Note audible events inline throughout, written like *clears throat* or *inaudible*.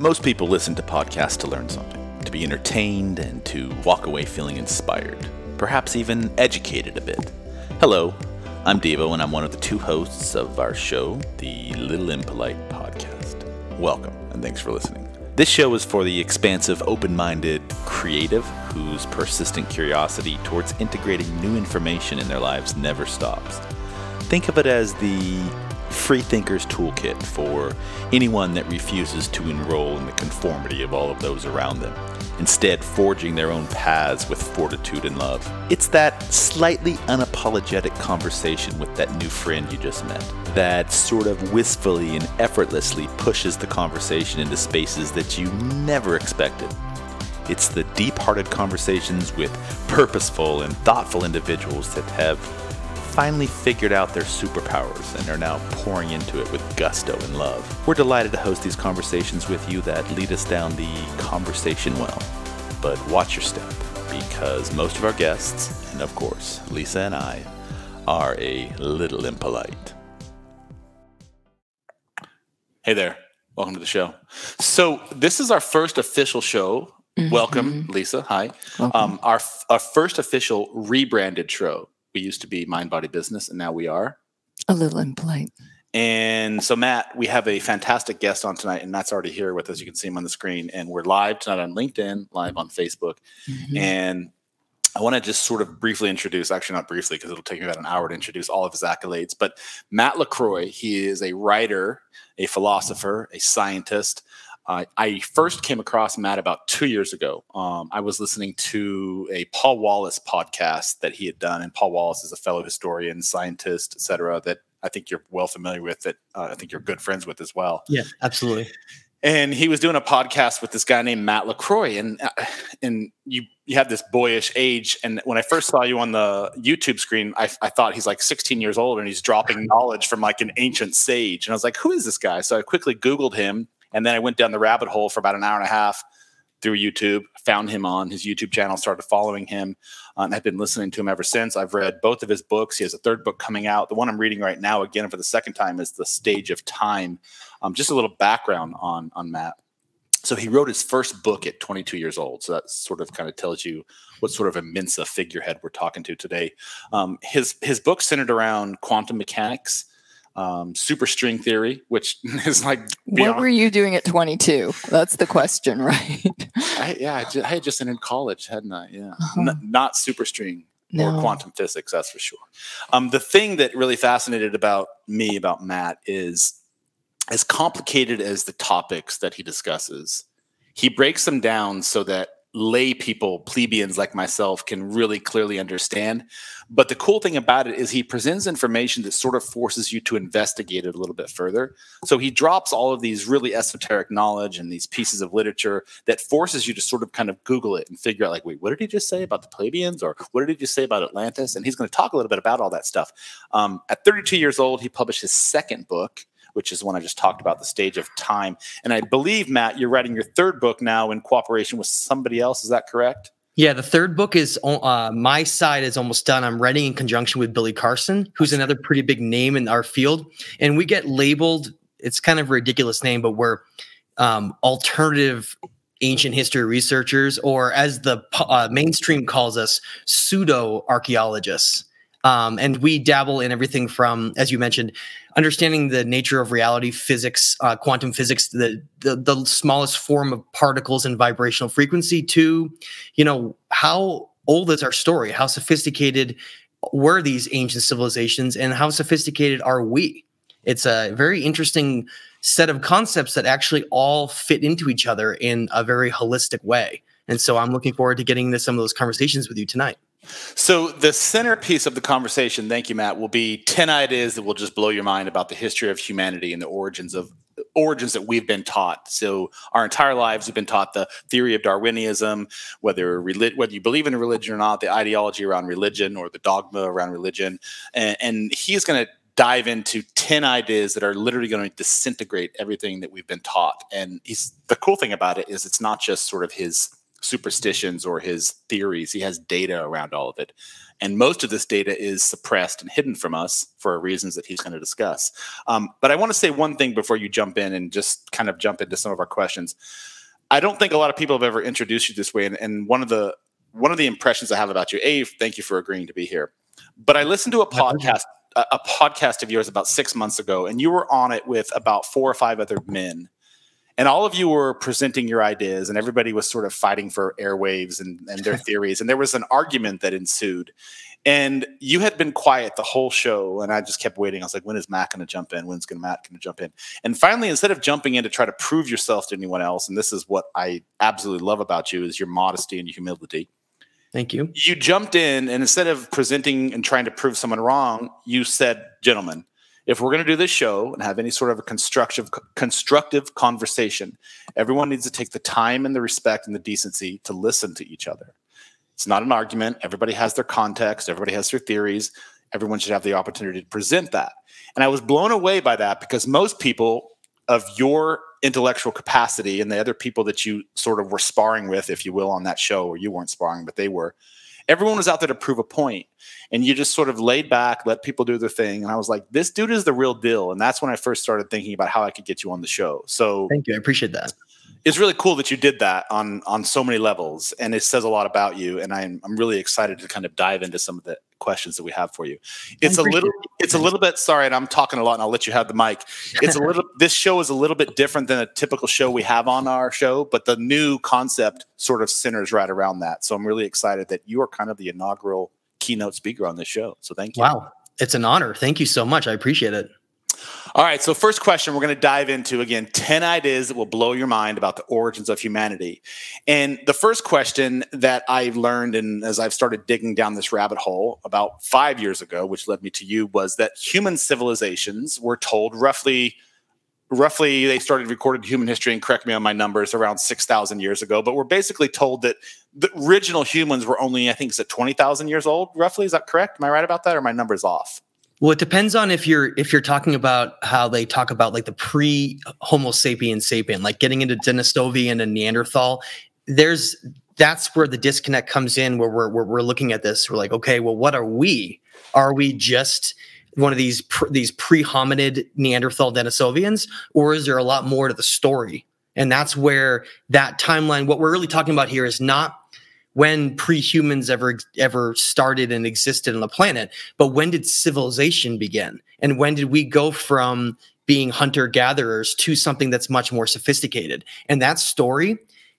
Most people listen to podcasts to learn something, to be entertained, and to walk away feeling inspired, perhaps even educated a bit. Hello, I'm Devo, and I'm one of the two hosts of our show, the Little Impolite Podcast. Welcome, and thanks for listening. This show is for the expansive, open minded creative whose persistent curiosity towards integrating new information in their lives never stops. Think of it as the Freethinker's Toolkit for anyone that refuses to enroll in the conformity of all of those around them, instead, forging their own paths with fortitude and love. It's that slightly unapologetic conversation with that new friend you just met that sort of wistfully and effortlessly pushes the conversation into spaces that you never expected. It's the deep hearted conversations with purposeful and thoughtful individuals that have finally figured out their superpowers and are now pouring into it with gusto and love. We're delighted to host these conversations with you that lead us down the conversation well. But watch your step, because most of our guests, and of course, Lisa and I, are a little impolite. Hey there. Welcome to the show. So, this is our first official show. Mm-hmm. Welcome, Lisa. Hi. Welcome. Um, our, our first official rebranded show we used to be Mind Body Business, and now we are a little impolite. And so, Matt, we have a fantastic guest on tonight, and Matt's already here with us. You can see him on the screen, and we're live tonight on LinkedIn, live on Facebook, mm-hmm. and I want to just sort of briefly introduce, actually not briefly, because it'll take me about an hour to introduce all of his accolades. But Matt LaCroix, he is a writer, a philosopher, a scientist, uh, I first came across Matt about two years ago. Um, I was listening to a Paul Wallis podcast that he had done, and Paul Wallis is a fellow historian, scientist, et cetera, that I think you're well familiar with, that uh, I think you're good friends with as well. Yeah, absolutely. And he was doing a podcast with this guy named Matt LaCroix, and uh, and you you have this boyish age. And when I first saw you on the YouTube screen, I, I thought he's like 16 years old, and he's dropping knowledge from like an ancient sage. And I was like, who is this guy? So I quickly Googled him and then I went down the rabbit hole for about an hour and a half through YouTube, found him on his YouTube channel, started following him, uh, and I've been listening to him ever since. I've read both of his books. He has a third book coming out. The one I'm reading right now, again for the second time, is The Stage of Time. Um, just a little background on on Matt. So he wrote his first book at 22 years old. So that sort of kind of tells you what sort of a Mensa figurehead we're talking to today. Um, his his book centered around quantum mechanics um, super string theory, which *laughs* is like beyond. what were you doing at 22? That's the question, *laughs* right? I, yeah, I, just, I had just entered college, hadn't I? Yeah, uh-huh. N- not super string no. or quantum physics, that's for sure. Um, the thing that really fascinated about me about Matt is as complicated as the topics that he discusses, he breaks them down so that lay people, plebeians like myself, can really clearly understand. But the cool thing about it is he presents information that sort of forces you to investigate it a little bit further. So he drops all of these really esoteric knowledge and these pieces of literature that forces you to sort of kind of Google it and figure out, like, wait, what did he just say about the plebeians? Or what did he just say about Atlantis? And he's going to talk a little bit about all that stuff. Um, at 32 years old, he published his second book which is one I just talked about, the stage of time. And I believe, Matt, you're writing your third book now in cooperation with somebody else. Is that correct? Yeah, the third book is uh, my side is almost done. I'm writing in conjunction with Billy Carson, who's another pretty big name in our field, and we get labeled. It's kind of a ridiculous name, but we're um, alternative ancient history researchers, or as the uh, mainstream calls us, pseudo archaeologists. Um, and we dabble in everything from, as you mentioned, understanding the nature of reality, physics, uh, quantum physics, the, the, the smallest form of particles and vibrational frequency, to, you know, how old is our story? How sophisticated were these ancient civilizations, and how sophisticated are we? It's a very interesting set of concepts that actually all fit into each other in a very holistic way. And so I'm looking forward to getting into some of those conversations with you tonight. So the centerpiece of the conversation, thank you, Matt, will be 10 ideas that will just blow your mind about the history of humanity and the origins of origins that we've been taught. So our entire lives we've been taught the theory of Darwinism, whether whether you believe in a religion or not, the ideology around religion or the dogma around religion, and, and he's going to dive into 10 ideas that are literally going to disintegrate everything that we've been taught. And he's the cool thing about it is it's not just sort of his superstitions or his theories. He has data around all of it. And most of this data is suppressed and hidden from us for reasons that he's going to discuss. Um, but I want to say one thing before you jump in and just kind of jump into some of our questions. I don't think a lot of people have ever introduced you this way. And, and one of the one of the impressions I have about you, A, thank you for agreeing to be here. But I listened to a podcast, a, a podcast of yours about six months ago, and you were on it with about four or five other men and all of you were presenting your ideas and everybody was sort of fighting for airwaves and, and their *laughs* theories and there was an argument that ensued. And you had been quiet the whole show and i just kept waiting. I was like when is matt going to jump in? When's going to matt going to jump in? And finally instead of jumping in to try to prove yourself to anyone else and this is what i absolutely love about you is your modesty and your humility. Thank you. You jumped in and instead of presenting and trying to prove someone wrong you said gentlemen if we're going to do this show and have any sort of a constructive constructive conversation, everyone needs to take the time and the respect and the decency to listen to each other. It's not an argument. Everybody has their context, everybody has their theories. Everyone should have the opportunity to present that. And I was blown away by that because most people of your intellectual capacity and the other people that you sort of were sparring with, if you will, on that show, or you weren't sparring, but they were, everyone was out there to prove a point and you just sort of laid back let people do their thing and i was like this dude is the real deal and that's when i first started thinking about how i could get you on the show. So thank you i appreciate that. it's really cool that you did that on on so many levels and it says a lot about you and i'm i'm really excited to kind of dive into some of the questions that we have for you. It's a little it's a little bit sorry and i'm talking a lot and i'll let you have the mic. It's a *laughs* little this show is a little bit different than a typical show we have on our show but the new concept sort of centers right around that. So i'm really excited that you are kind of the inaugural keynote speaker on this show. So thank you. Wow. It's an honor. Thank you so much. I appreciate it all right. So, first question we're going to dive into again 10 ideas that will blow your mind about the origins of humanity. And the first question that I learned, and as I've started digging down this rabbit hole about five years ago, which led me to you, was that human civilizations were told roughly. Roughly, they started recorded human history, and correct me on my numbers, around 6,000 years ago. But we're basically told that the original humans were only, I think, is it 20,000 years old, roughly? Is that correct? Am I right about that, or my numbers off? Well, it depends on if you're if you're talking about how they talk about like the pre Homo sapien sapien, like getting into Denisovian and Neanderthal. There's that's where the disconnect comes in, where we're where we're looking at this. We're like, okay, well, what are we? Are we just one of these pr- these pre hominid Neanderthal Denisovians, or is there a lot more to the story? And that's where that timeline. What we're really talking about here is not when pre-humans ever ever started and existed on the planet but when did civilization begin? And when did we go from being hunter gatherers to something that's much more sophisticated? And that story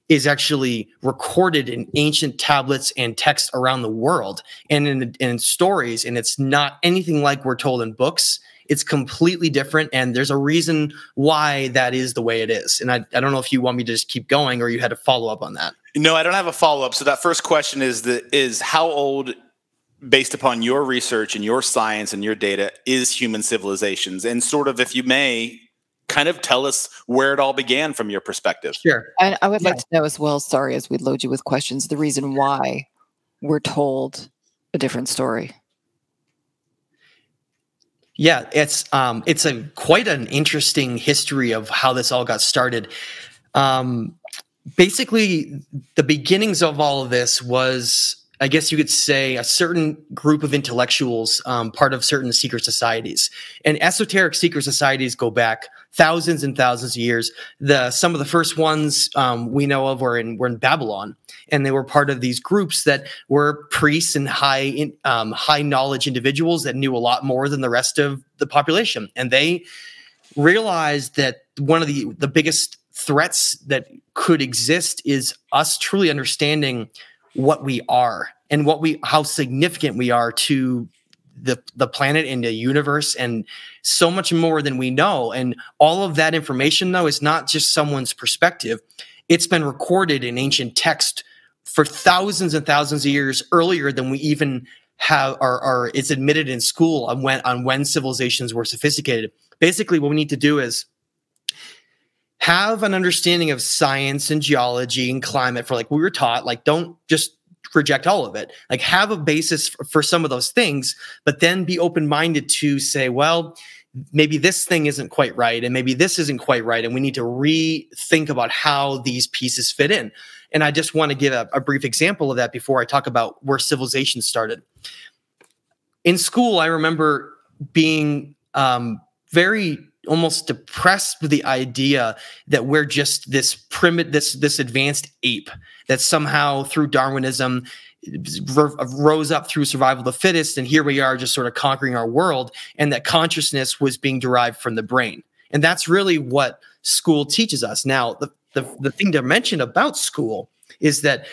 is actually recorded in ancient tablets and texts around the world. And in, in stories and it's not anything like we're told in books. It's completely different and there's a reason why that is the way it is. And I, I don't know if you want me to just keep going or you had to follow up on that no, I don't have a follow up. So that first question is the is how old based upon your research and your science and your data is human civilizations and sort of if you may kind of tell us where it all began from your perspective. Sure. And I would yeah. like to know as well, sorry, as we load you with questions, the reason why we're told a different story. Yeah, it's um, it's a quite an interesting history of how this all got started. Um, basically the beginnings of all of this was I guess you could say a certain group of intellectuals, um, part of certain secret societies, and esoteric secret societies go back thousands and thousands of years. The some of the first ones um, we know of were in were in Babylon, and they were part of these groups that were priests and high in, um, high knowledge individuals that knew a lot more than the rest of the population, and they realized that one of the the biggest threats that could exist is us truly understanding what we are and what we how significant we are to the the planet and the universe and so much more than we know. And all of that information though is not just someone's perspective. It's been recorded in ancient text for thousands and thousands of years earlier than we even have or, or it's admitted in school on when on when civilizations were sophisticated. Basically what we need to do is have an understanding of science and geology and climate for like we were taught like don't just reject all of it. Like have a basis for, for some of those things but then be open minded to say well maybe this thing isn't quite right and maybe this isn't quite right and we need to rethink about how these pieces fit in. And i just want to give a, a brief example of that before i talk about where civilization started. In school i remember being um, very almost depressed with the idea that we're just this primitive this this advanced ape that somehow through darwinism rose up through survival of the fittest and here we are just sort of conquering our world and that consciousness was being derived from the brain. And that's really what school teaches us. Now the, the, the thing to mention about school is that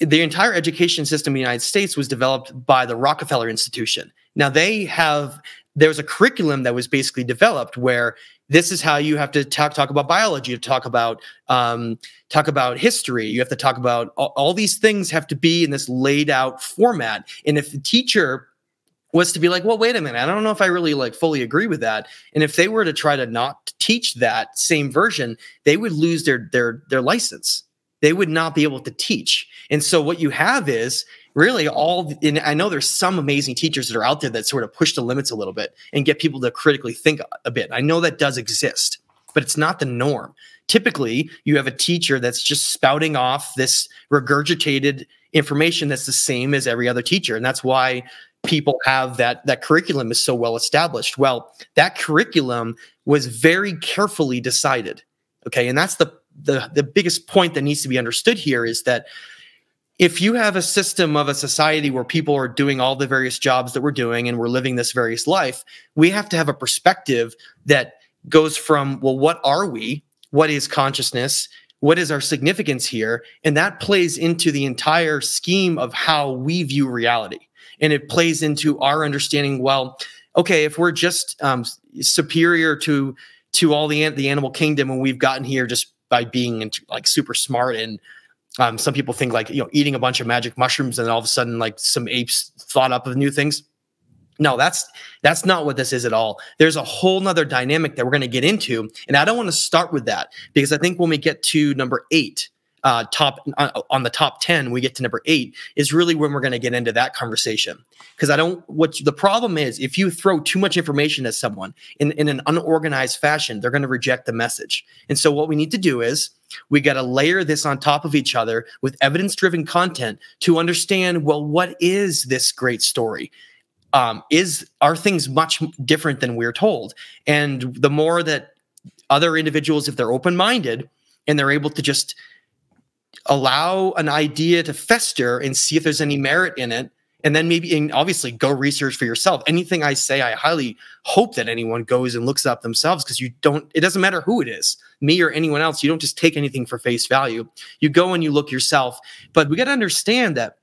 the entire education system in the united states was developed by the rockefeller institution. Now they have there was a curriculum that was basically developed where this is how you have to talk talk about biology, to talk about um, talk about history. You have to talk about all, all these things have to be in this laid out format. And if the teacher was to be like, well, wait a minute, I don't know if I really like fully agree with that. And if they were to try to not teach that same version, they would lose their their their license. They would not be able to teach. And so what you have is really all and i know there's some amazing teachers that are out there that sort of push the limits a little bit and get people to critically think a bit. I know that does exist but it's not the norm. Typically you have a teacher that's just spouting off this regurgitated information that's the same as every other teacher and that's why people have that that curriculum is so well established. Well that curriculum was very carefully decided okay? And that's the the, the biggest point that needs to be understood here is that if you have a system of a society where people are doing all the various jobs that we're doing and we're living this various life, we have to have a perspective that goes from, well, what are we? What is consciousness? What is our significance here? And that plays into the entire scheme of how we view reality. And it plays into our understanding, well, okay, if we're just um, superior to to all the the animal kingdom and we've gotten here just by being like super smart and um, some people think like you know eating a bunch of magic mushrooms and all of a sudden like some apes thought up of new things. No, that's that's not what this is at all. There's a whole nother dynamic that we're going to get into, and I don't want to start with that because I think when we get to number eight, uh, top uh, on the top 10 we get to number eight is really when we're going to get into that conversation. Because i don't what the problem is if you throw too much information at someone in, in an unorganized fashion they're going to reject the message. And so what we need to do is we got to layer this on top of each other with evidence driven content to understand well what is this great story? Um, is are things much different than we're told? And the more that other individuals if they're open minded and they're able to just allow an idea to fester and see if there's any merit in it. And then maybe and obviously go research for yourself. Anything i say i highly hope that anyone goes and looks up themselves because you don't it doesn't matter who it is me or anyone else. You don't just take anything for face value. You go and you look yourself. But we got to understand that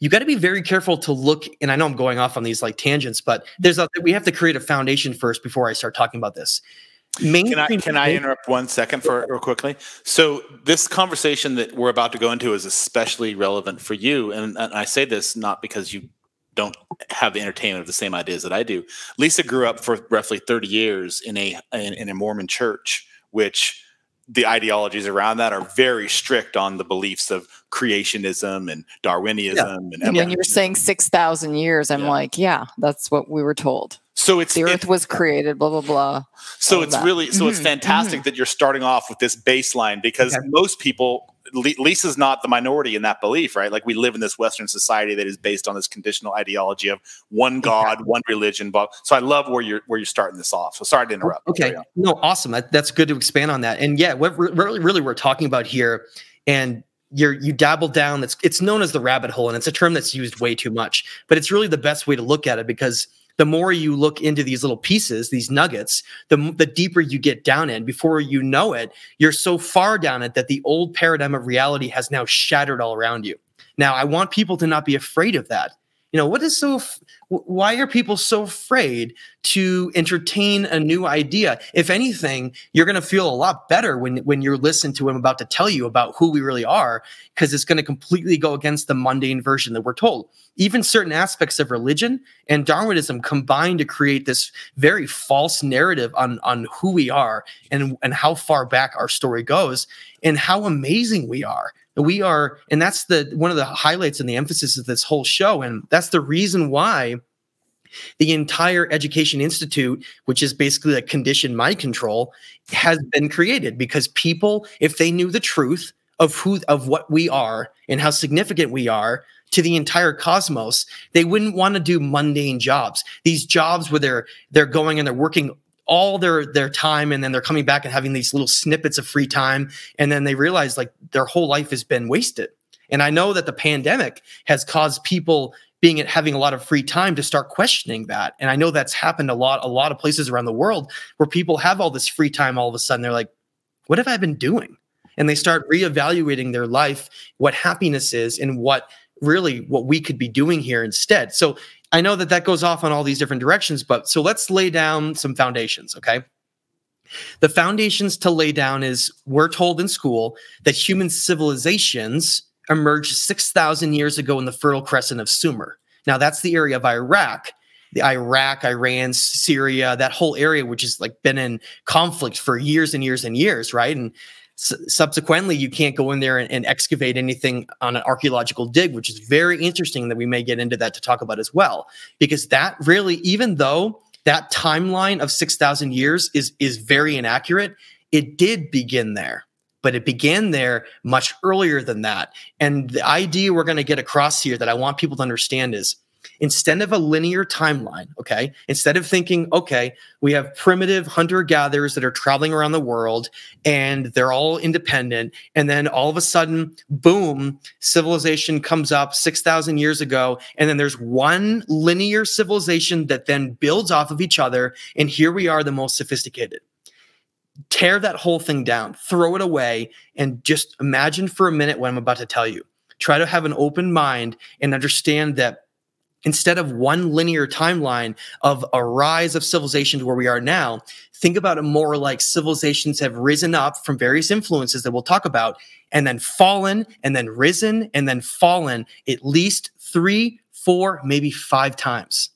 you got to be very careful to look and i know i'm going off on these like tangents but there's a we have to create a foundation first before i start talking about this can I, can I interrupt one second for real quickly? So this conversation that we're about to go into is especially relevant for you, and, and I say this not because you don't have the entertainment of the same ideas that I do. Lisa grew up for roughly 30 years in a in, in a Mormon church, which the ideologies around that are very strict on the beliefs of creationism and Darwinism yeah. and and you're saying 6,000 years. I'm yeah. like, yeah, that's what we were told. So it's the earth was created, blah blah blah. So it's that. really so mm-hmm. it's fantastic mm-hmm. that you're starting off with this baseline because okay. most people Lisa's not the minority in that belief, right? Like we live in this Western society that is based on this conditional ideology of one God, one religion. But so I love where you're where you're starting this off. So sorry to interrupt. Okay, no, awesome. that's good to expand on that. And yeah, what really, really we're talking about here, and you're you dabble down. That's it's known as the rabbit hole, and it's a term that's used way too much. But it's really the best way to look at it because the more you look into these little pieces, these nuggets, the, the deeper you get down in. Before you know it, you're so far down it that the old paradigm of reality has now shattered all around you. Now, I want people to not be afraid of that. You know, what is so why are people so afraid to entertain a new idea? If anything, you're going to feel a lot better when when you're listening to him about to tell you about who we really are, because it's going to completely go against the mundane version that we're told. Even certain aspects of religion and Darwinism combine to create this very false narrative on on who we are and and how far back our story goes and how amazing we are we are and that's the one of the highlights and the emphasis of this whole show and that's the reason why the entire Education Institute, which is basically a conditioned mind control, has been created because people, if they knew the truth of who of what we are and how significant we are to the entire cosmos, they wouldn't want to do mundane jobs. These jobs where they're they're going and they're working all their their time and then they're coming back and having these little snippets of free time and then they realize like their whole life has been wasted. And I know that the pandemic has caused people being having a lot of free time to start questioning that. And I know that's happened a lot, a lot of places around the world where people have all this free time all of a sudden. They're like, what have I been doing? And they start reevaluating their life, what happiness is, and what really what we could be doing here instead. So I know that that goes off on all these different directions, but so let's lay down some foundations, okay? The foundations to lay down is we're told in school that human civilizations emerged 6,000 years ago in the Fertile Crescent of Sumer. Now, that's the area of Iraq, the Iraq, Iran, Syria, that whole area, which has like been in conflict for years and years and years, right? And subsequently, you can't go in there and, and excavate anything on an archaeological dig, which is very interesting that we may get into that to talk about as well, because that really, even though that timeline of 6,000 years is is very inaccurate, it did begin there but it began there much earlier than that. And the idea we're going to get across here that I want people to understand is instead of a linear timeline, okay, instead of thinking, okay, we have primitive hunter gatherers that are traveling around the world and they're all independent. And then all of a sudden, boom, civilization comes up 6,000 years ago. And then there's one linear civilization that then builds off of each other. And here we are, the most sophisticated tear that whole thing down, throw it away, and just imagine for a minute what I'm about to tell you. Try to have an open mind and understand that instead of one linear timeline of a rise of civilization to where we are now, think about it more like civilizations have risen up from various influences that we'll talk about, and then fallen, and then risen, and then fallen at least three, four, maybe five times.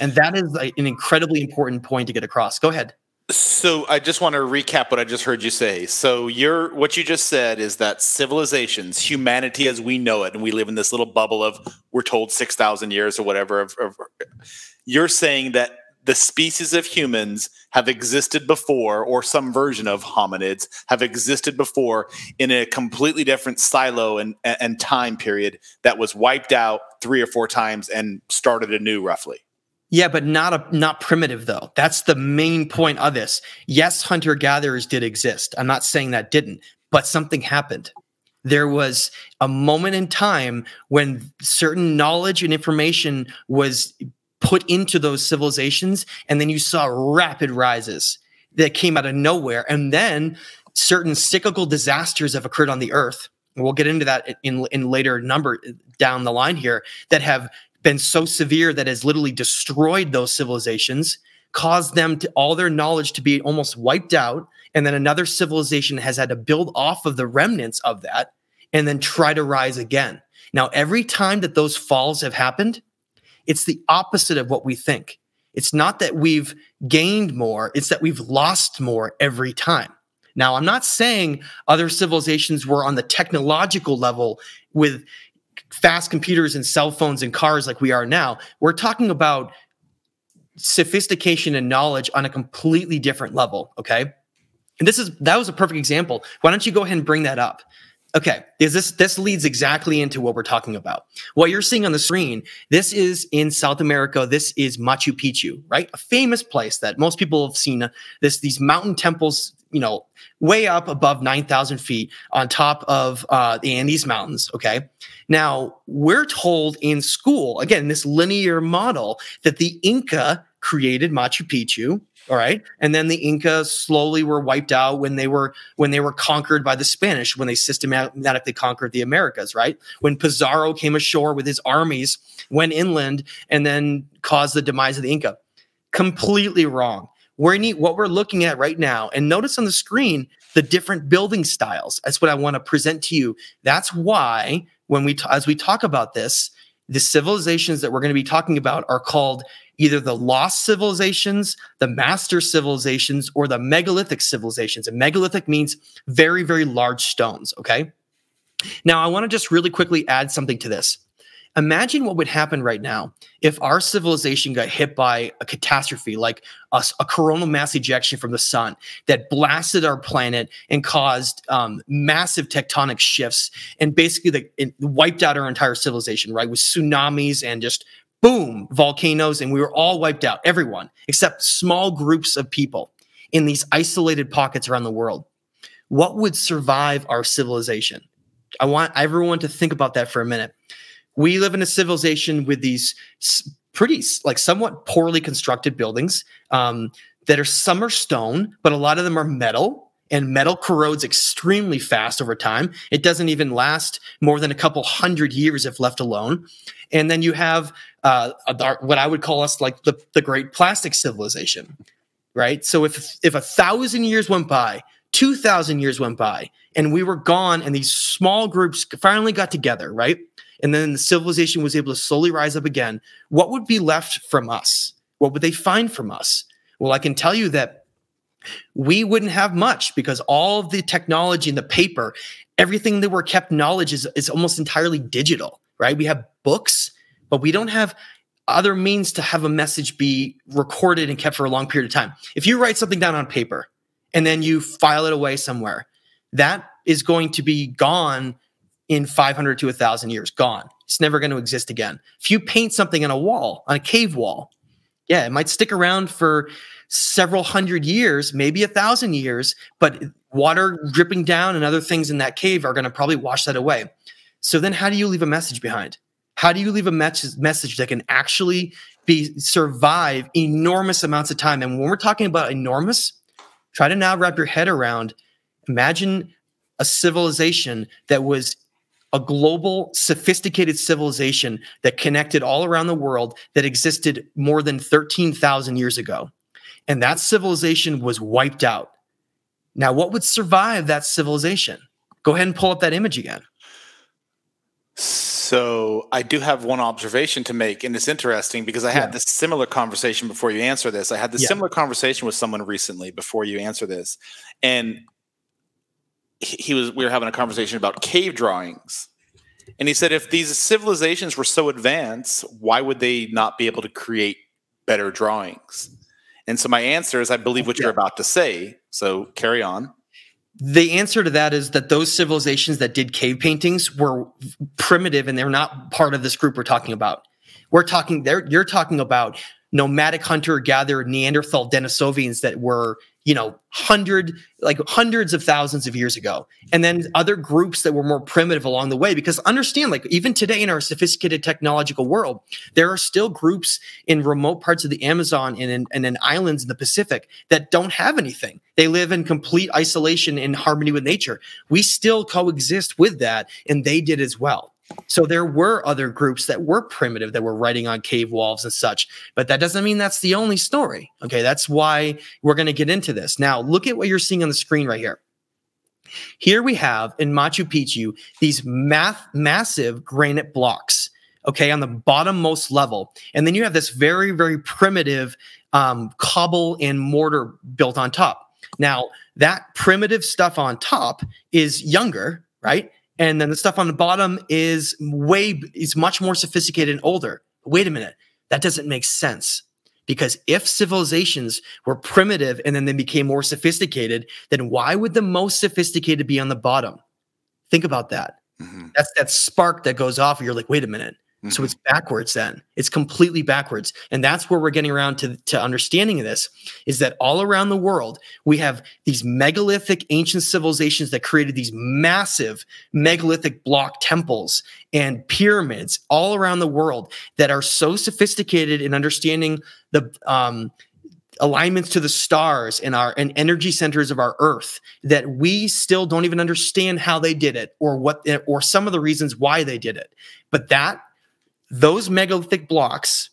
And that is an incredibly important point to get across. Go ahead. So I just want to recap what I just heard you say. So you're what you just said is that civilizations, humanity as we know it, and we live in this little bubble of we're told six thousand years or whatever. Of, of, you're saying that the species of humans have existed before, or some version of hominids have existed before in a completely different silo and, and time period that was wiped out three or four times and started anew, roughly. Yeah, but not a not primitive though. That's the main point of this. Yes, hunter gatherers did exist. I'm not saying that didn't, but something happened. There was a moment in time when certain knowledge and information was put into those civilizations, and then you saw rapid rises that came out of nowhere, and then certain cyclical disasters have occurred on the earth. We'll get into that in in later number down the line here that have been so severe that has literally destroyed those civilizations, caused them to all their knowledge to be almost wiped out. And then another civilization has had to build off of the remnants of that and then try to rise again. Now, every time that those falls have happened, it's the opposite of what we think. It's not that we've gained more, it's that we've lost more every time. Now, I'm not saying other civilizations were on the technological level with fast computers and cell phones and cars like we are now. We're talking about sophistication and knowledge on a completely different level. Okay. And this is that was a perfect example. Why don't you go ahead and bring that up? Okay, is this this leads exactly into what we're talking about. What you're seeing on the screen, this is in South America. This is Machu Picchu, right? A famous place that most people have seen. Uh, this these mountain temples you know, way up above 9,000 feet on top of uh, the Andes Mountains. Okay. Now, we're told in school, again, this linear model, that the Inca created Machu Picchu. All right. And then the Inca slowly were wiped out when they were when they were conquered by the Spanish, when they systematically conquered the Americas, right? When Pizarro came ashore with his armies, went inland, and then caused the demise of the Inca. Completely wrong we're need, what we're looking at right now. And notice on the screen the different building styles. That's what I want to present to you. That's why when we, t- as we talk about this, the civilizations that we're going to be talking about are called either the lost civilizations, the master civilizations, or the megalithic civilizations. And megalithic means very, very large stones. Okay. Now, I want to just really quickly add something to this. Imagine what would happen right now if our civilization got hit by a catastrophe like a, a coronal mass ejection from the sun that blasted our planet and caused um, massive tectonic shifts and basically the, wiped out our entire civilization, right? With tsunamis and just boom, volcanoes, and we were all wiped out, everyone, except small groups of people in these isolated pockets around the world. What would survive our civilization? I want everyone to think about that for a minute we live in a civilization with these pretty like somewhat poorly constructed buildings um, that are some are stone but a lot of them are metal and metal corrodes extremely fast over time. It doesn't even last more than a couple hundred years if left alone. And then you have uh, what i would call us like the, the great plastic civilization right? So if if a thousand years went by 2000 years went by and we were gone and these small groups finally got together right and then the civilization was able to slowly rise up again, what would be left from us? What would they find from us? Well, I can tell you that we wouldn't have much because all of the technology and the paper, everything that we're kept knowledge is, is almost entirely digital, right? We have books, but we don't have other means to have a message be recorded and kept for a long period of time. If you write something down on paper and then you file it away somewhere, that is going to be gone in 500 to 1,000 years. Gone. It's never going to exist again. If you paint something on a wall, on a cave wall, yeah, it might stick around for several hundred years, maybe a thousand years, but water dripping down and other things in that cave are going to probably wash that away. So then, how do you leave a message behind? How do you leave a message that can actually be survive enormous amounts of time? And when we're talking about enormous, try to now wrap your head around. Imagine a civilization that was a global, sophisticated civilization that connected all around the world that existed more than 13,000 years ago. And that civilization was wiped out. Now, what would survive that civilization? Go ahead and pull up that image again. So, I do have one observation to make, and it's interesting because I had yeah. this similar conversation before you answer this. I had this yeah. similar conversation with someone recently before you answer this. And he was we were having a conversation about cave drawings. And he said if these civilizations were so advanced why would they not be able to create better drawings? And so my answer is i believe what yeah. you're about to say. So carry on. The answer to that is that those civilizations that did cave paintings were primitive and they're not part of this group we're talking about. We're talking there you're talking about nomadic hunter gatherer neanderthal denisovians that were you know, hundred like hundreds of thousands of years ago, and then other groups that were more primitive along the way. Because understand, like even today in our sophisticated technological world, there are still groups in remote parts of the Amazon and in, and in islands in the Pacific that don't have anything. They live in complete isolation in harmony with nature. We still coexist with that, and they did as well. So there were other groups that were primitive that were writing on cave walls and such, but that doesn't mean that's the only story. Okay, that's why we're going to get into this. Now, look at what you're seeing on the screen right here. Here we have in Machu Picchu these math, massive granite blocks, okay, on the bottommost level. And then you have this very, very primitive um, cobble and mortar built on top. Now, that primitive stuff on top is younger, right? And then the stuff on the bottom is way is much more sophisticated and older. Wait a minute, that doesn't make sense. Because if civilizations were primitive and then they became more sophisticated, then why would the most sophisticated be on the bottom? Think about that. Mm-hmm. That's that spark that goes off. You're like, wait a minute. Mm-hmm. So it's backwards then. It's completely backwards. And that's where we're getting around to, to understanding this is that all around the world, we have these megalithic ancient civilizations that created these massive megalithic block temples and pyramids all around the world that are so sophisticated in understanding the um, alignments to the stars and our and energy centers of our earth that we still don't even understand how they did it or what or some of the reasons why they did it but that those megalithic blocks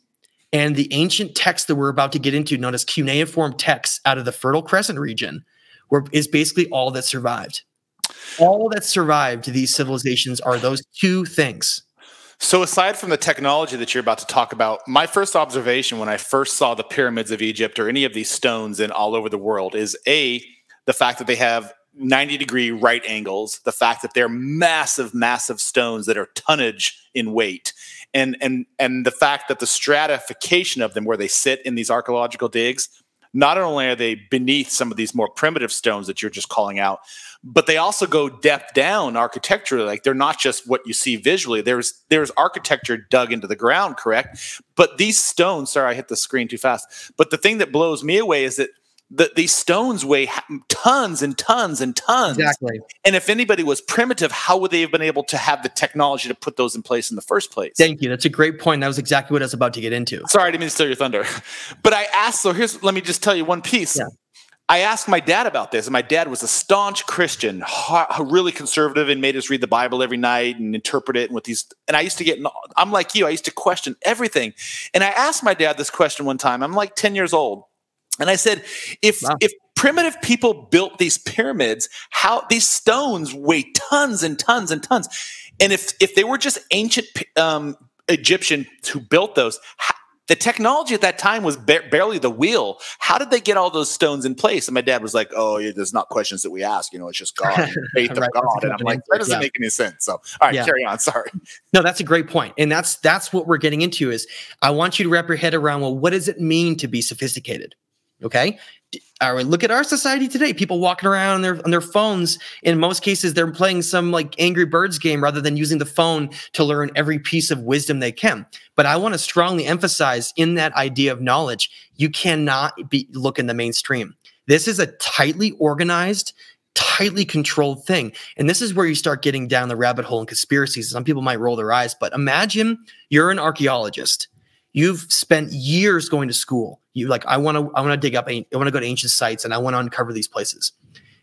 and the ancient texts that we're about to get into, known as cuneiform texts out of the Fertile Crescent region, were, is basically all that survived. All that survived to these civilizations are those two things. So, aside from the technology that you're about to talk about, my first observation when I first saw the pyramids of Egypt or any of these stones in all over the world is A, the fact that they have 90 degree right angles, the fact that they're massive, massive stones that are tonnage in weight, and and and the fact that the stratification of them where they sit in these archaeological digs, not only are they beneath some of these more primitive stones that you're just calling out, but they also go depth down architecturally. Like they're not just what you see visually. There's there's architecture dug into the ground correct? But these stones sorry i hit the screen too fast but the thing that blows me away is that the, these stones weigh tons and tons and tons. Exactly. And if anybody was primitive, how would they have been able to have the technology to put those in place in the first place? Thank you. That's a great point. That was exactly what I was about to get into. Sorry, I didn't mean to steal your thunder. *laughs* But I asked, so here's, let me just tell you one piece. Yeah. I asked my dad about this, and my dad was a staunch Christian, really conservative, and made us read the Bible every night and interpret it. And with these, and I used to get, I'm like you, I used to question everything. And I asked my dad this question one time. I'm like 10 years old, and I said, if wow. if primitive people built these pyramids, how these stones weigh tons and tons and tons, and if if they were just ancient um, Egyptians who built those, how, the technology at that time was ba- barely the wheel. How did they get all those stones in place? And my dad was like, "Oh, yeah, there's not questions that we ask. You know, it's just God, *laughs* faith right, of God." And I'm like, "That doesn't yeah. make any sense." So, all right, yeah. carry on. *laughs* Sorry. No, that's a great point, and that's that's what we're getting into. Is I want you to wrap your head around. Well, what does it mean to be sophisticated? Okay. Or look at our society today. People walking around on their on their phones. In most cases, they're playing some like Angry Birds game rather than using the phone to learn every piece of wisdom they can. But I want to strongly emphasize in that idea of knowledge, you cannot be look in the mainstream. This is a tightly organized, tightly controlled thing. And this is where you start getting down the rabbit hole in conspiracies. Some people might roll their eyes, but imagine you're an archaeologist You've spent years going to school. You like, I want to, I want to dig up, I want to go to ancient sites and I want to uncover these places.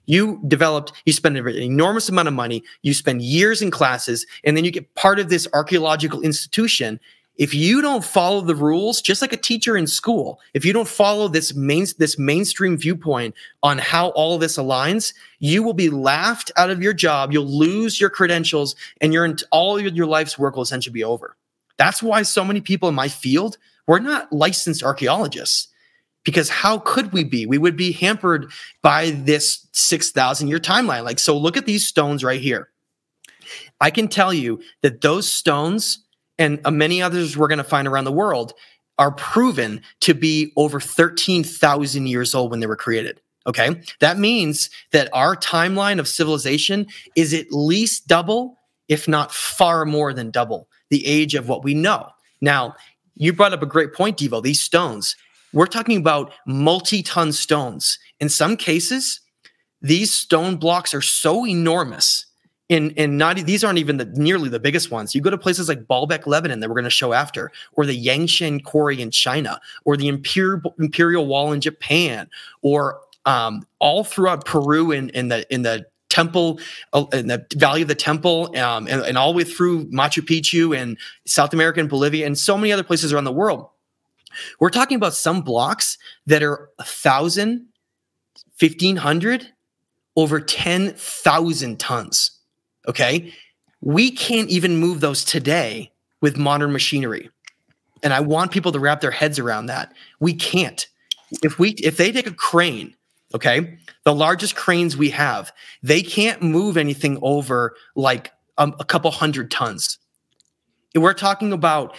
You developed, you spend an enormous amount of money, you spend years in classes, and then you get part of this archaeological institution. If you don't follow the rules, just like a teacher in school, if you don't follow this main this mainstream viewpoint on how all this aligns, you will be laughed out of your job. You'll lose your credentials, and your all your, your life's work will essentially be over. That's why so many people in my field, we're not licensed archaeologists because how could we be? We would be hampered by this 6,000 year timeline. Like, so look at these stones right here. I can tell you that those stones and uh, many others we're going to find around the world are proven to be over 13,000 years old when they were created. Okay. That means that our timeline of civilization is at least double, if not far more than double the age of what we know. Now, you brought up a great point, Devo. These stones, we're talking about multi ton stones. In some cases, these stone blocks are so enormous. In, in not these aren't even the nearly the biggest ones. You go to places like Baalbek, Lebanon, that we're going to show after, or the Yangshan Quarry in China, or the Imperial Imperial Wall in Japan, or um, all throughout Peru in, in the in the temple uh, in the Valley of the Temple um, and, and all the way through Machu Picchu and South America and Bolivia and so many other places around the world. We're talking about some blocks that are a thousand, fifteen hundred, over 10,000 tons. Okay. We can't even move those today with modern machinery. And I want people to wrap their heads around that. We can't. If we if they take a crane Okay. The largest cranes we have, they can't move anything over like um, a couple hundred tons. We're talking about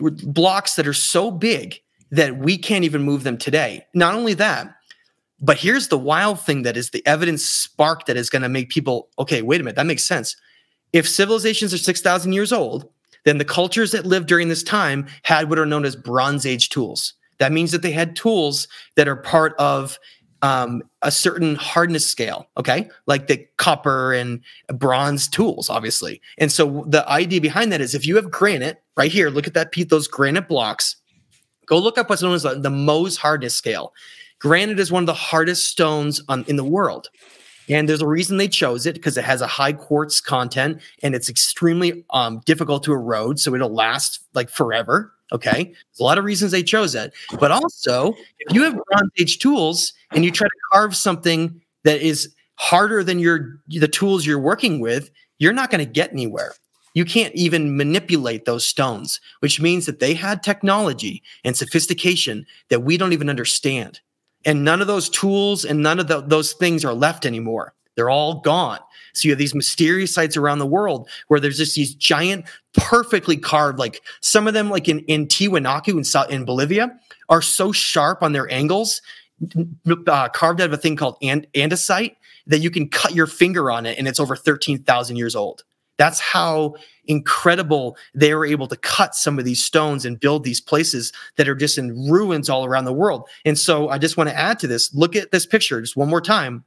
blocks that are so big that we can't even move them today. Not only that, but here's the wild thing that is the evidence spark that is going to make people okay, wait a minute, that makes sense. If civilizations are 6,000 years old, then the cultures that lived during this time had what are known as Bronze Age tools. That means that they had tools that are part of um, a certain hardness scale, okay, like the copper and bronze tools, obviously. And so the idea behind that is if you have granite right here, look at that piece, those granite blocks. Go look up what's known as the, Mohs hardness scale. Granite is one of the hardest stones on, in the world. And there's a reason they chose it because it has a high quartz content and it's extremely um, difficult to erode. So it'll last like forever. Okay. There's a lot of reasons they chose it. But also, if you have Bronze Age tools and you try to carve something that is harder than your the tools you're working with, you're not going to get anywhere. You can't even manipulate those stones, which means that they had technology and sophistication that we don't even understand. And none of those tools and none of the, those things are left anymore. They're all gone. So you have these mysterious sites around the world where there's just these giant, perfectly carved, like some of them, like in, in Tiwanaku in, in Bolivia, are so sharp on their angles, uh, carved out of a thing called and- andesite, that you can cut your finger on it and it's over 13,000 years old. That's how incredible they were able to cut some of these stones and build these places that are just in ruins all around the world. And so I just want to add to this look at this picture just one more time.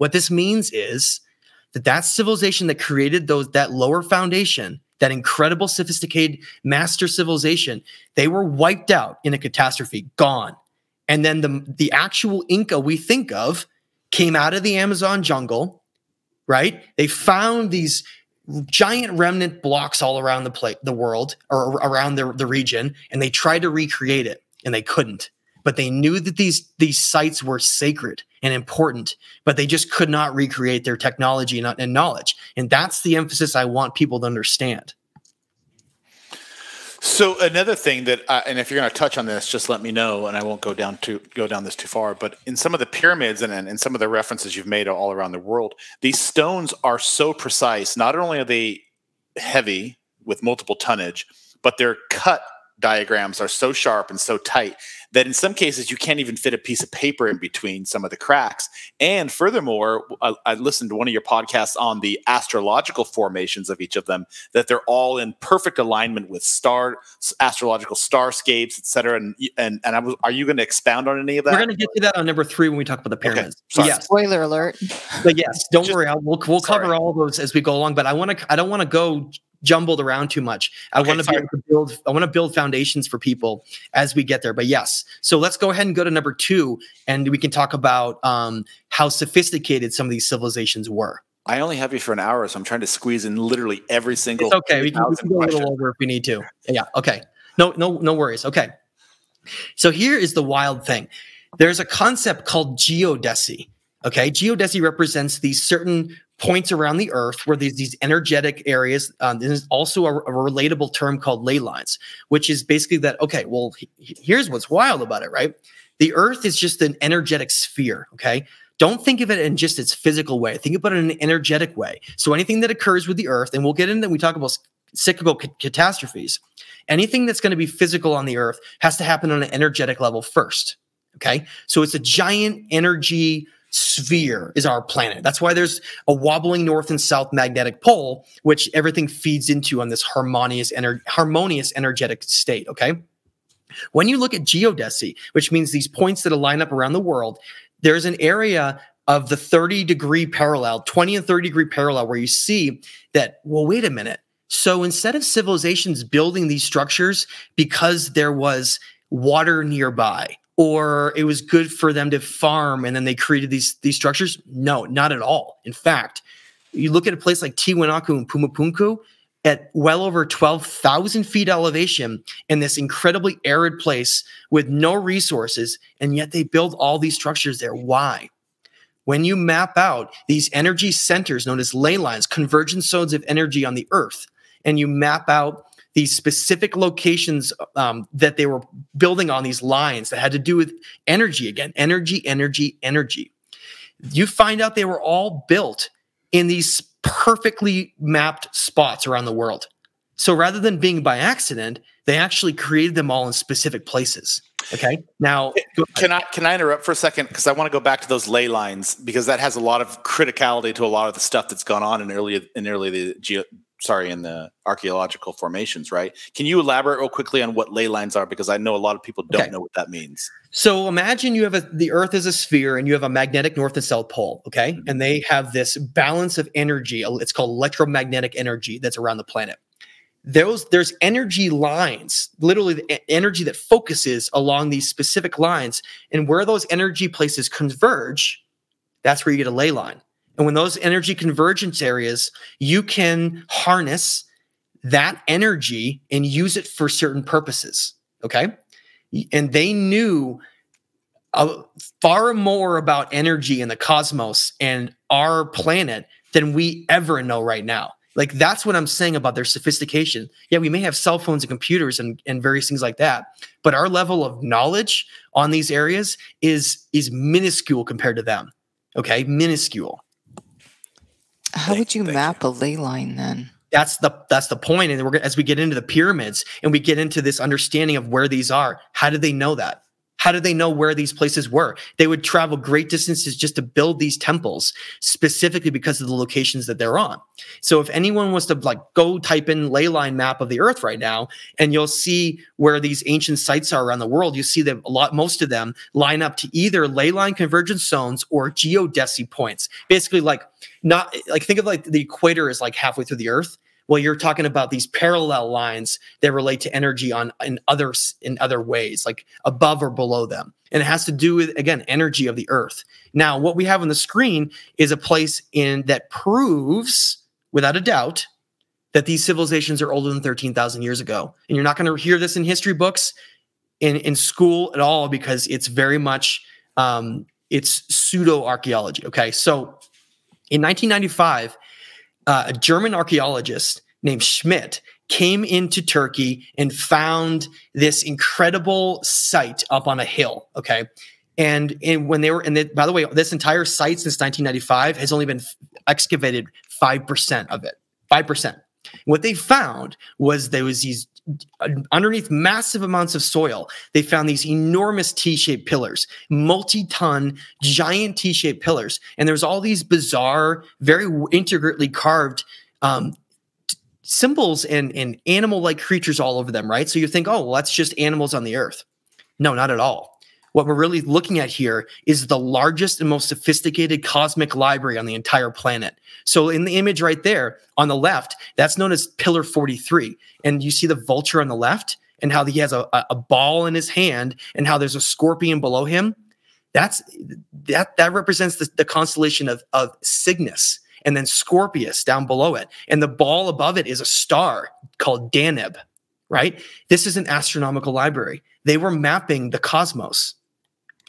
What this means is that that civilization that created those that lower foundation that incredible sophisticated master civilization they were wiped out in a catastrophe gone and then the the actual inca we think of came out of the amazon jungle right they found these giant remnant blocks all around the plate, the world or around the, the region, and they tried to recreate it and they couldn't. But they knew that these these sites were sacred and important, but they just could not recreate their technology and, and knowledge. And that's the emphasis I want people to understand. So another thing that, and if you're going to touch on this, just let me know, and I won't go down to go down this too far. But in some of the pyramids and and some of the references you've made all around the world, these stones are so precise. Not only are they heavy with multiple tonnage, but their cut diagrams are so sharp and so tight that in some cases you can't even fit a piece of paper in between some of the cracks. And furthermore, I, I, listened to one of your podcasts on the astrological formations of each of them, that they're all in perfect alignment with star astrological starscapes, et cetera. And and, and I was, are you going to expound on any of that? We're going to get to that on number three when we talk about the pyramids. Okay. Yes. Spoiler alert. But yes, don't Just, worry. I'll, we'll we'll cover all those as we go along. But I want to. I don't want to go jumbled around too much. I okay, want to be able to build. I want to build foundations for people as we get there. But yes, so let's go ahead and go to number two, and we can talk about um, how sophisticated some of these civilizations were. I only have you for an hour, so I'm trying to squeeze in literally every single. It's okay, we can, we can go a little over if we need to. Yeah. Okay. No, no, no worries. Okay. So here is the wild thing. There's a concept called geodesy. Okay, geodesy represents these certain points around the earth where there's these energetic areas. Um, there's also a, a, relatable term called ley lines, which is basically that, okay, well, he, here's what's wild about it, right? The earth is just an energetic sphere, okay? Don't think of it in just its physical way. Think about it in an energetic way. So anything that occurs with the earth, and we'll get into that, we talk about cyclical ca- catastrophes. Anything that's going to be physical on the earth has to happen on an energetic level first. Okay. So it's a giant energy sphere is our planet. That's why there's a wobbling north and south magnetic pole, which everything feeds into on this harmonious, ener- harmonious energetic state. Okay. When you look at geodesy, which means these points that align up around the world, there's an area of the 30 degree parallel, 20 and 30 degree parallel, where you see that, well, wait a minute. So instead of civilizations building these structures because there was water nearby or it was good for them to farm and then they created these these structures? No not at all. In fact you look at a place like tiwanaku and pumapunku at well over 12,000 feet elevation in this incredibly arid place with no resources and yet they build all these structures there. Why? When you map out these energy centers known as ley lines convergence zones of energy on the earth and you map out these specific locations um, that they were building on these lines that had to do with energy again energy energy energy. You find out they were all built in these perfectly mapped spots around the world. So rather than being by accident they actually created them all in specific places. Okay? Now can i can i interrupt for a second? Because i want to go back to those ley lines because that has a lot of criticality to a lot of the stuff that's gone on in early in early the geo, sorry, in the archaeological formations, right? Can you elaborate real quickly on what ley lines are? Because I know a lot of people don't okay. know what that means. So imagine you have a, the Earth is a sphere and you have a magnetic north and south pole, okay? Mm-hmm. And they have this balance of energy. It's called electromagnetic energy that's around the planet. Those there's energy lines, literally the energy that focuses along these specific lines, and where those energy places converge, that's where you get a ley line. And when those energy convergence areas, you can harness that energy and use it for certain purposes. Okay. And they knew uh, far more about energy in the cosmos and our planet than we ever know right now. Like that's what I'm saying about their sophistication. Yeah, we may have cell phones and computers and, and various things like that, but our level of knowledge on these areas is is minuscule compared to them. Okay, minuscule. How would you map a ley line then? That's the that's the point. And we're as we get into the pyramids and we get into this understanding of where these are. How did they know that? How did they know where these places were? They would travel great distances just to build these temples, specifically because of the locations that they're on. So if anyone was to like go type in ley line map of the earth right now, and you'll see where these ancient sites are around the world, you see that a lot, most of them line up to either ley line convergence zones or geodesy points. Basically, like not like think of like the equator is like halfway through the earth. Well, you're talking about these parallel lines that relate to energy on in other in other ways, like above or below them, and it has to do with again energy of the earth. Now, what we have on the screen is a place in that proves, without a doubt, that these civilizations are older than thirteen thousand years ago. And you're not going to hear this in history books, in in school at all, because it's very much um, it's pseudo archaeology. Okay, so in 1995 uh, a German archaeologist named Schmidt came into Turkey and found this incredible site up on a hill. Okay. And, and when they were, and they, by the way, this entire site since 1995 has only been f- excavated 5% of it. 5%. What they found was there was these underneath massive amounts of soil. They found these enormous T-shaped pillars, multi-ton, giant T-shaped pillars, and there's all these bizarre, very intricately carved um, symbols and and animal-like creatures all over them. Right? So you think, oh, well, that's just animals on the earth. No, not at all. What we're really looking at here is the largest and most sophisticated cosmic library on the entire planet. So, in the image right there on the left, that's known as Pillar 43. And you see the vulture on the left and how he has a, a ball in his hand and how there's a scorpion below him. That's that that represents the, the constellation of, of Cygnus and then Scorpius down below it. And the ball above it is a star called Deneb, right? This is an astronomical library. They were mapping the cosmos.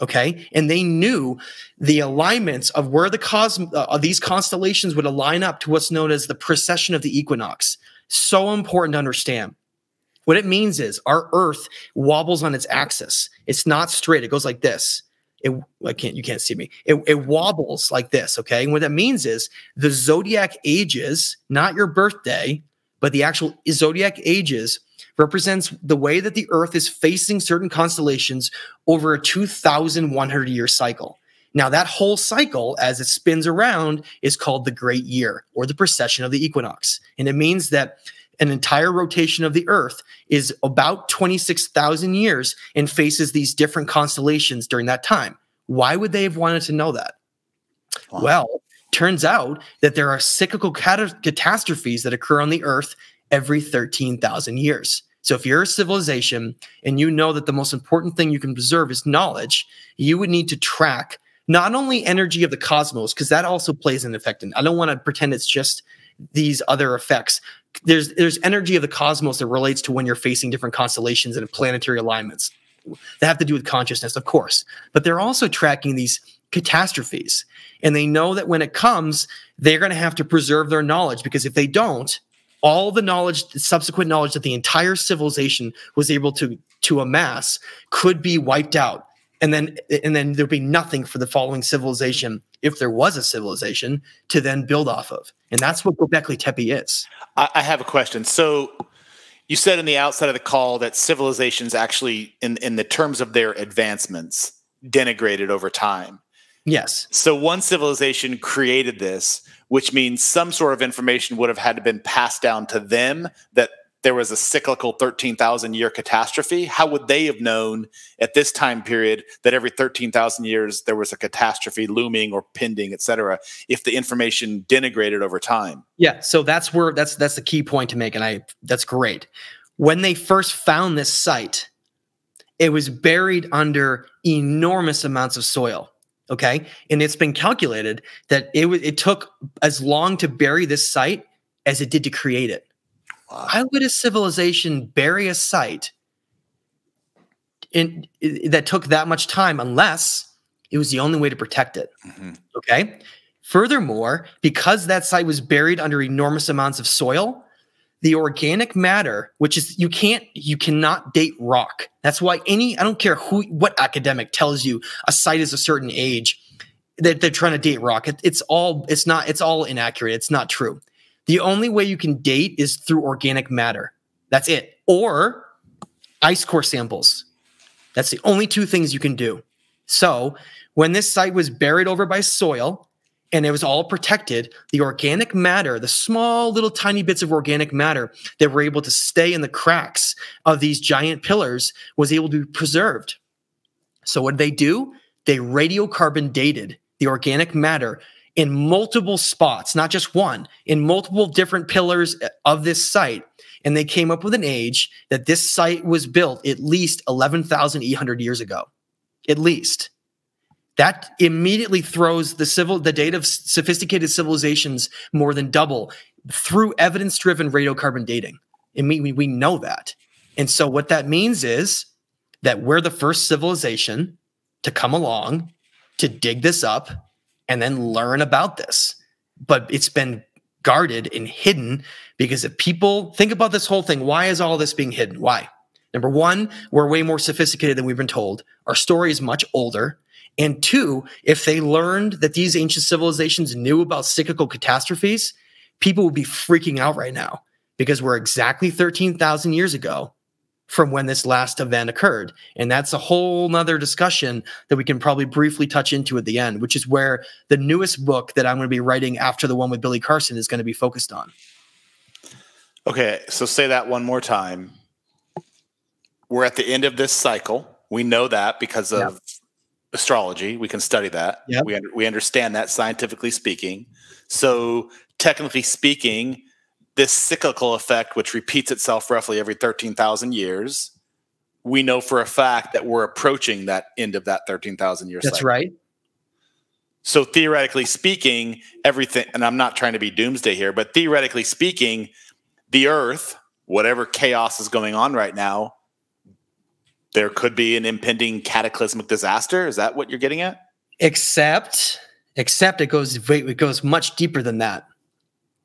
Okay. And they knew the alignments of where the cosmos, uh, these constellations would align up to what's known as the precession of the equinox. So important to understand. What it means is our Earth wobbles on its axis. It's not straight. It goes like this. It, I can't, you can't see me. It, it wobbles like this. Okay. And what that means is the zodiac ages, not your birthday, but the actual zodiac ages represents the way that the earth is facing certain constellations over a 2100 year cycle. Now, that whole cycle, as it spins around, is called the Great Year or the precession of the equinox. And it means that an entire rotation of the Earth is about 26,000 years and faces these different constellations during that time. Why would they have wanted to know that? Wow. Well, turns out that there are cyclical cata- catastrophes that occur on the Earth every 13,000 years. So if you're a civilization and you know that the most important thing you can preserve is knowledge, you would need to track not only energy of the cosmos, because that also plays an effect. And I don't want to pretend it's just these other effects. There's there's energy of the cosmos that relates to when you're facing different constellations and planetary alignments that have to do with consciousness, of course. But they're also tracking these catastrophes. And they know that when it comes, they're going to have to preserve their knowledge because if they don't, all the knowledge, subsequent knowledge that the entire civilization was able to to amass could be wiped out. And then and then there'd be nothing for the following civilization, if there was a civilization, to then build off of. And that's what Göbekli Tepe is. I, I have a question. So you said in the outside of the call that civilizations actually, in in the terms of their advancements, denigrated over time. Yes. So one civilization created this, which means some sort of information would have had to been passed down to them that there was a cyclical 13,000 year catastrophe. How would they have known at this time period that every 13,000 years there was a catastrophe looming or pending, et cetera, if the information denigrated over time? Yeah, so that's where that's that's the key point to make, and I that's great. When they first found this site, it was buried under enormous amounts of soil. Okay, and it's been calculated that it wa- it took as long to bury this site as it did to create it. Wow. Why would a civilization bury a site in, i- that took that much time unless it was the only way to protect it? Mhm. Okay. Furthermore, because that site was buried under enormous amounts of soil, the organic matter, which is you can't, you cannot date rock. That's why any, I don't care who, what academic tells you a site is a certain age. that they're trying to date rock. It, it's all it's not it's all inaccurate. It's not true. The only way you can date is through organic matter. That's it. Or ice core samples. That's the only two things you can do. So, when this site was buried over by soil and it was all protected, the organic matter, the small little tiny bits of organic matter that were able to stay in the cracks of these giant pillars was able to be preserved. So, what did they do? They radiocarbon dated the organic matter in multiple spots, not just one, in multiple different pillars uh, of this site. And they came up with an age that this site was built at least 11,800 years ago. At least. That immediately throws the civil the date of sophisticated civilizations more than double through evidence-driven radiocarbon dating. And we, we know that. And so what that means is that we're the first civilization to come along to dig this up and then learn about this. But it's been guarded and hidden because if people think about this whole thing, why is all this being hidden? Why? Number one, we're way more sophisticated than we've been told. Our story is much older. And two, if they learned that these ancient civilizations knew about cyclical catastrophes, people would be freaking out right now because we're exactly 13,000 years ago from when this last event occurred. And that's a whole nother discussion that we can probably briefly touch into at the end, which is where the newest book that I'm going to be writing after the one with Billy Carson is going to be focused on. Okay, so say that one more time. We're at the end of this cycle. We know that because of yep. Astrology. We can study that. Yep. We, we understand that scientifically speaking. So, technically speaking, this cyclical effect, which repeats itself roughly every 13,000 years, we know for a fact that we're approaching that end of that 13,000 years. That's cycle. right. So theoretically speaking, everything, and I'm not trying to be doomsday here, but theoretically speaking, the Earth, whatever chaos is going on right now, there could be an impending cataclysmic disaster. Is that what you're getting at? Except, except it goes it goes much deeper than that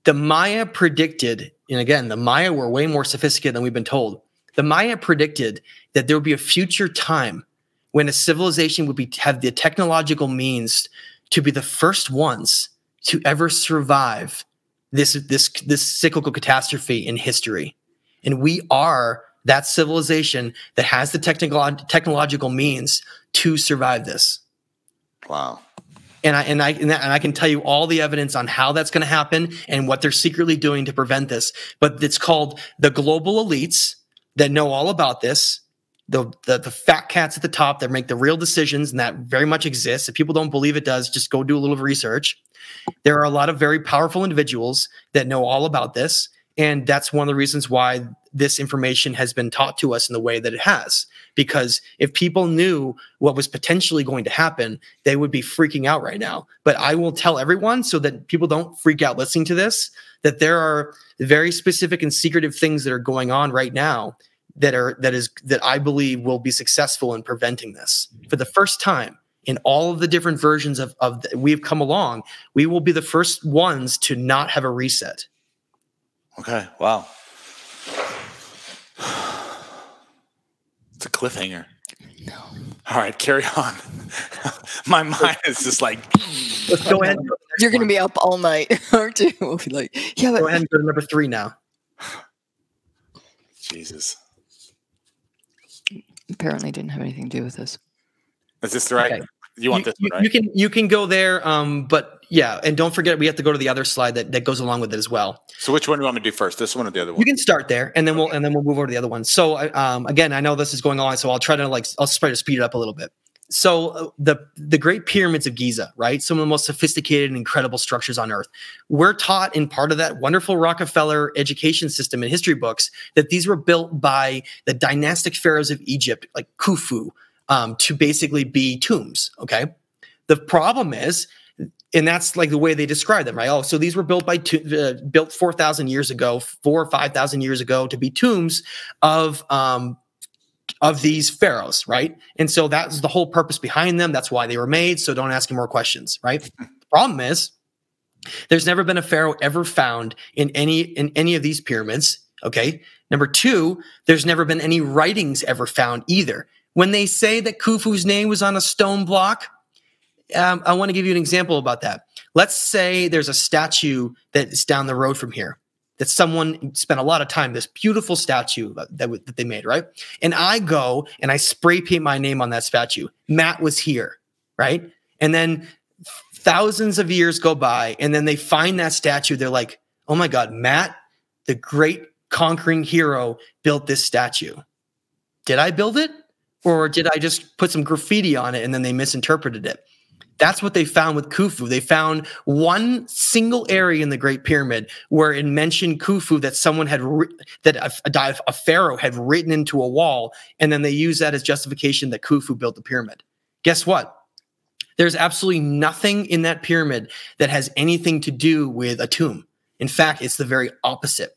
the Maya predicted, and again, the Maya were way more sophisticated than we've been told. The Maya predicted that there would be a future time when a civilization would be have the technological means to be the first ones to ever survive this this this cyclical catastrophe in history. And we are that civilization that has the technical technological means to survive this. Wow and I and I and I can tell you all the evidence on how that's going to happen and what they're secretly doing to prevent this. But it's called the global elites that know all about this. The, the the fat cats at the top that make the real decisions, and that very much exists. If people don't believe it does, just go do a little research. There are a lot of very powerful individuals that know all about this, and that's one of the reasons why this information has been taught to us in the way that it has. Because if people knew what was potentially going to happen, they would be freaking out right now. But I will tell everyone so that people don't freak out listening to this that there are very specific and secretive things that are going on right now that are that is that I believe will be successful in preventing this. Mm-hmm. For the first time in all of the different versions of, of we've come along, we will be the first ones to not have a reset. Okay. Wow. It's a cliffhanger. No. All right, carry on. *laughs* My mind is just like. Let's go ahead. You're going to be up all night, *laughs* aren't you? We'll be like, yeah. But- go ahead and go to number three now. *sighs* Jesus. Apparently, didn't have anything to do with this. Is this the right? Okay. You want you, this, right? You can you can go there, um, but yeah, and don't forget we have to go to the other slide that, that goes along with it as well. So which one do you want me to do first? This one or the other one? You can start there, and then we'll and then we'll move over to the other one. So um, again, I know this is going on, so I'll try to like I'll try to speed it up a little bit. So uh, the the Great Pyramids of Giza, right? Some of the most sophisticated and incredible structures on Earth. We're taught in part of that wonderful Rockefeller education system in history books that these were built by the dynastic pharaohs of Egypt, like Khufu, um, to basically be tombs. Okay the problem is, and that's like the way they describe them, right? Oh, so these were built by uh, built four thousand years ago, four or five thousand years ago, to be tombs of um, of these pharaohs, right? And so that's the whole purpose behind them. That's why they were made. So don't ask more questions, right? The *laughs* problem is, there's never been a pharaoh ever found in any in any of these pyramids. Okay. Number two, there's never been any writings ever found either. When they say that Khufu's name was on a stone block, um, I want to give you an example about that. Let's say there's a statue that is down the road from here that someone spent a lot of time, this beautiful statue that, that they made, right? And I go and I spray paint my name on that statue. Matt was here, right? And then thousands of years go by, and then they find that statue. They're like, oh my God, Matt, the great conquering hero, built this statue. Did I build it? Or did I just put some graffiti on it and then they misinterpreted it? That's what they found with Khufu. They found one single area in the Great Pyramid where it mentioned Khufu that someone had ri- that a, a, a, pharaoh had written into a wall, and then they used that as justification that Khufu built the pyramid. Guess what? There's absolutely nothing in that pyramid that has anything to do with a tomb. In fact, it's the very opposite.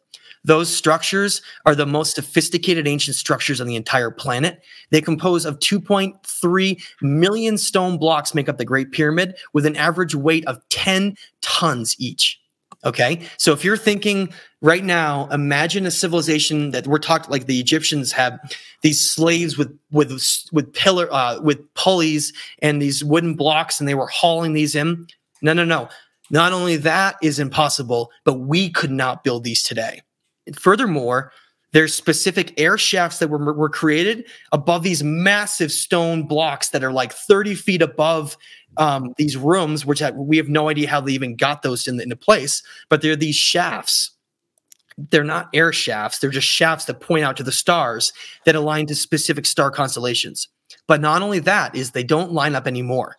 Those structures are the most sophisticated ancient structures on the entire planet. They compose of 2.3 million stone blocks make up the Great Pyramid with an average weight of 10 tons each. Okay. So if you're thinking right now, imagine a civilization that we're talking like the Egyptians have these slaves with with with pillar uh, with pulleys and these wooden blocks, and they were hauling these in. No, no, no. Not only that is impossible, but we could not build these today. Furthermore, there's specific air shafts that were, were created above these massive stone blocks that are like 30 feet above um, these rooms, which have, we have no idea how they even got those in, into place. But they're these shafts. They're not air shafts. They're just shafts that point out to the stars that align to specific star constellations. But not only that is they don't line up anymore.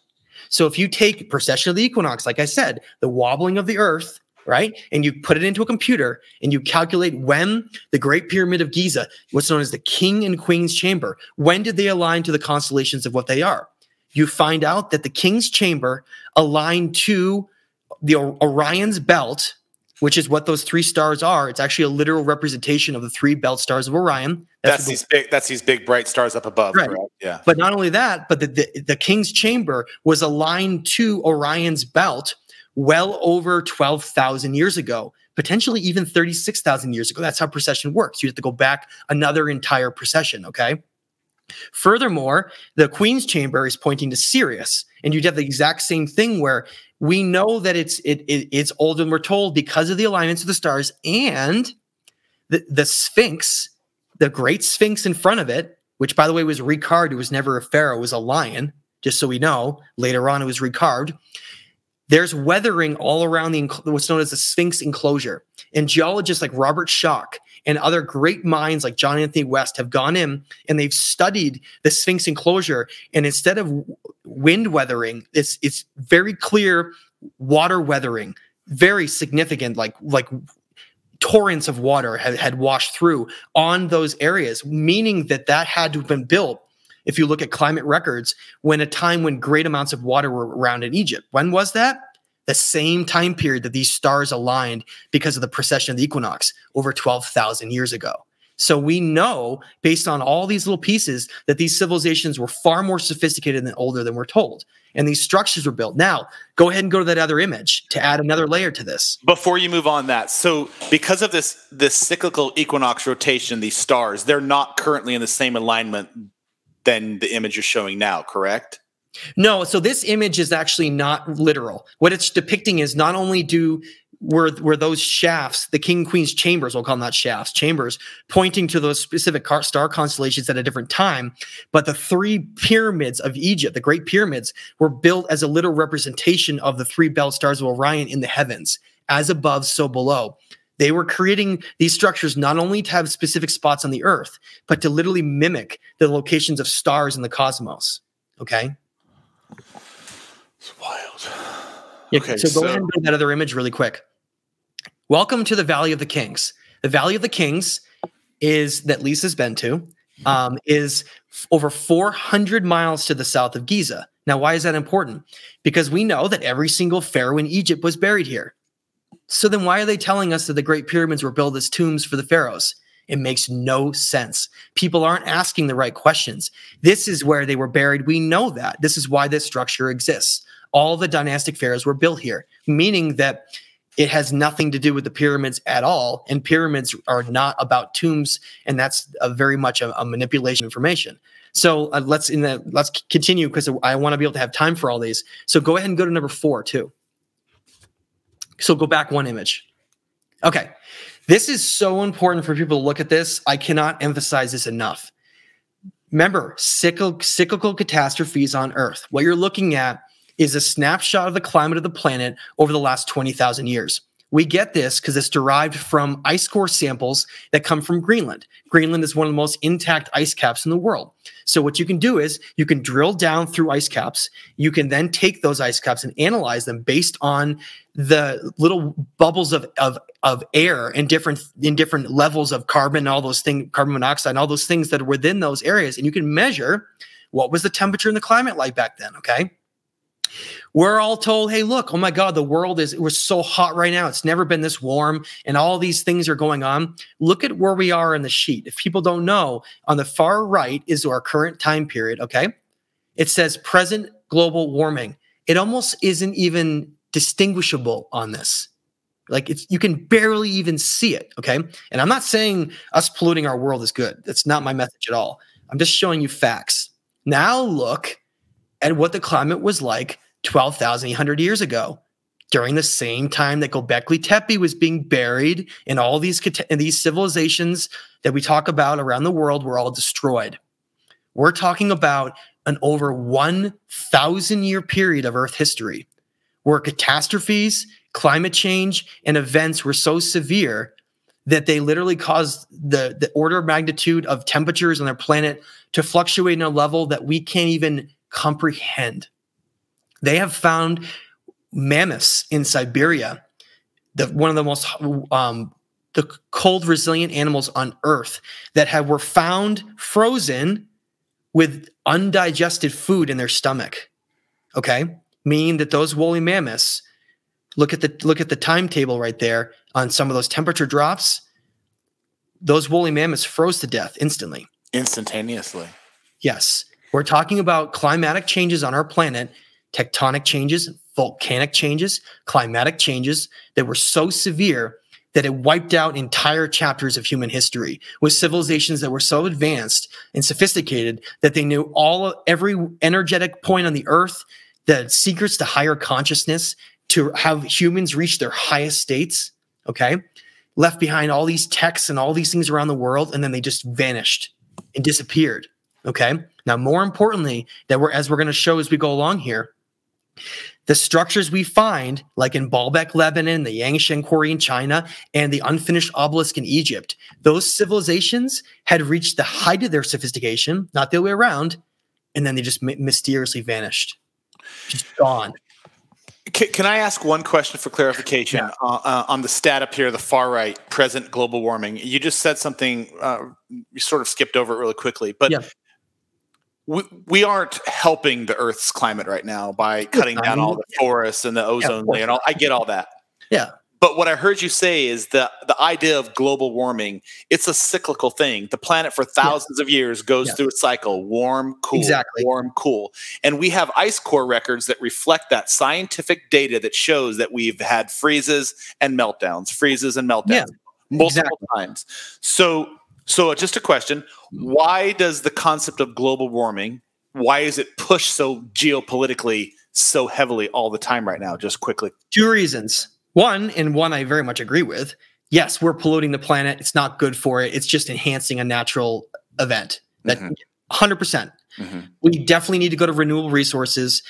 So if you take precession of the equinox, like I said, the wobbling of the Earth right? And you put it into a computer and you calculate when the Great Pyramid of Giza, what's known as the King and Queen's Chamber, when did they align to the constellations of what they are? You find out that the King's Chamber aligned to the Orion's belt, which is what those three stars are. It's actually a literal representation of the three belt stars of Orion. That's, that's these big. That's these big bright stars up above. Right. Correct? Yeah. But not only that, but the, the the King's Chamber was aligned to Orion's belt, well over 12,000 years ago, potentially even 36,000 years ago. That's how precession works. You have to go back another entire precession, okay? Furthermore, the Queen's Chamber is pointing to Sirius, and you'd have the exact same thing where we know that it's it, it it's old and we're told because of the alignments of the stars and the, the Sphinx, the Great Sphinx in front of it, which by the way was recarved, it was never a pharaoh, it was a lion. Just so we know, later on it was recarved. There's weathering all around the what's known as the Sphinx enclosure. And geologists like Robert Schoch and other great minds like John Anthony West have gone in and they've studied the Sphinx enclosure. And instead of wind weathering, it's it's very clear water weathering, very significant, like like torrents of water had, had washed through on those areas, meaning that that had to have been built if you look at climate records, when a time when great amounts of water were around in Egypt. When was that? The same time period that these stars aligned because of the precession of the equinox over 12,000 years ago. So we know, based on all these little pieces, that these civilizations were far more sophisticated and older than we're told. And these structures were built. Now, go ahead and go to that other image to add another layer to this. Before you move on that, so because of this this cyclical equinox rotation, these stars, they're not currently in the same alignment than the image you're showing now, correct? No, so this image is actually not literal. What it's depicting is not only do were were those shafts, the king queen's chambers, we'll call them not shafts, chambers, pointing to those specific star constellations at a different time, but the three pyramids of Egypt, the great pyramids, were built as a literal representation of the three belt stars of Orion in the heavens, as above, so below. They were creating these structures not only to have specific spots on the earth, but to literally mimic the locations of stars in the cosmos. Okay. It's wild. Yeah, okay, so, so go ahead and bring that other image really quick. Welcome to the Valley of the Kings. The Valley of the Kings is that Lisa's been to, um, is over 400 miles to the south of Giza. Now, why is that important? Because we know that every single pharaoh in Egypt was buried here. So then why are they telling us that the Great Pyramids were built as tombs for the pharaohs? It makes no sense. People aren't asking the right questions. This is where they were buried. We know that. This is why this structure exists. All the dynastic pharaohs were built here, meaning that it has nothing to do with the pyramids at all. And pyramids are not about tombs. And that's very much a, a manipulation of information. So uh, let's in the let's continue because I want to be able to have time for all these. So go ahead and go to number four too. So go back one image. Okay, this is so important for people to look at this. I cannot emphasize this enough. Remember, cyclical, cyclical catastrophes on Earth. What you're looking at is a snapshot of the climate of the planet over the last 20,000 years. We get this because it's derived from ice core samples that come from Greenland. Greenland is one of the most intact ice caps in the world. So, what you can do is you can drill down through ice caps. You can then take those ice caps and analyze them based on the little bubbles of, of, of air in different in different levels of carbon, all those things, carbon monoxide, and all those things that are within those areas. And you can measure what was the temperature and the climate like back then. Okay. We're all told, hey, look, oh my God, the world is we're so hot right now. It's never been this warm, and all these things are going on. Look at where we are in the sheet. If people don't know, on the far right is our current time period. Okay. It says present global warming. It almost isn't even distinguishable on this. Like it's you can barely even see it. Okay. And I'm not saying us polluting our world is good. That's not my message at all. I'm just showing you facts. Now look at what the climate was like 12,800 years ago during the same time that Gobekli Tepe was being buried and all these and these civilizations that we talk about around the world were all destroyed. We're talking about an over 1,000 year period of Earth history where catastrophes, climate change, and events were so severe that they literally caused the, the order of magnitude of temperatures on their planet to fluctuate in a level that we can't even comprehend. They have found mammoths in Siberia, the, one of the most um, the cold resilient animals on Earth that have were found frozen with undigested food in their stomach. Okay, meaning that those woolly mammoths look at the look at the timetable right there on some of those temperature drops. Those woolly mammoths froze to death instantly, instantaneously. Yes, we're talking about climatic changes on our planet tectonic changes, volcanic changes, climatic changes that were so severe that it wiped out entire chapters of human history with civilizations that were so advanced and sophisticated that they knew all every energetic point on the earth, the secrets to higher consciousness, to have humans reach their highest states. Okay. Left behind all these texts and all these things around the world, and then they just vanished and disappeared. Okay. Now, more importantly, that we're as we're going to show as we go along here, the structures we find, like in Baalbek, Lebanon, the Yangshan Quarry in China, and the unfinished obelisk in Egypt, those civilizations had reached the height of their sophistication, not the other way around, and then they just mysteriously vanished, just gone. Can, can I ask one question for clarification yeah. uh, uh, on the stat up here, the far right, present global warming? You just said something, uh, you sort of skipped over it really quickly, but yeah we, we aren't helping the Earth's climate right now by cutting down all the forests and the ozone yeah, layer and all. I get all that. Yeah. But what I heard you say is the the idea of global warming, it's a cyclical thing. The planet for thousands yeah. of years goes yeah. through a cycle, warm, cool, exactly. warm, cool. And we have ice core records that reflect that scientific data that shows that we've had freezes and meltdowns, freezes and meltdowns yeah, multiple exactly. times. So so, just a question why does the concept of global warming, why is it pushed so geopolitically so heavily all the time right now? Just quickly. Two reasons. One, and one I very much agree with. Yes, we're polluting the planet. It's not good for it. It's just enhancing a natural event. That mm-hmm. 100%. Mm-hmm. We definitely need to go to renewable resources.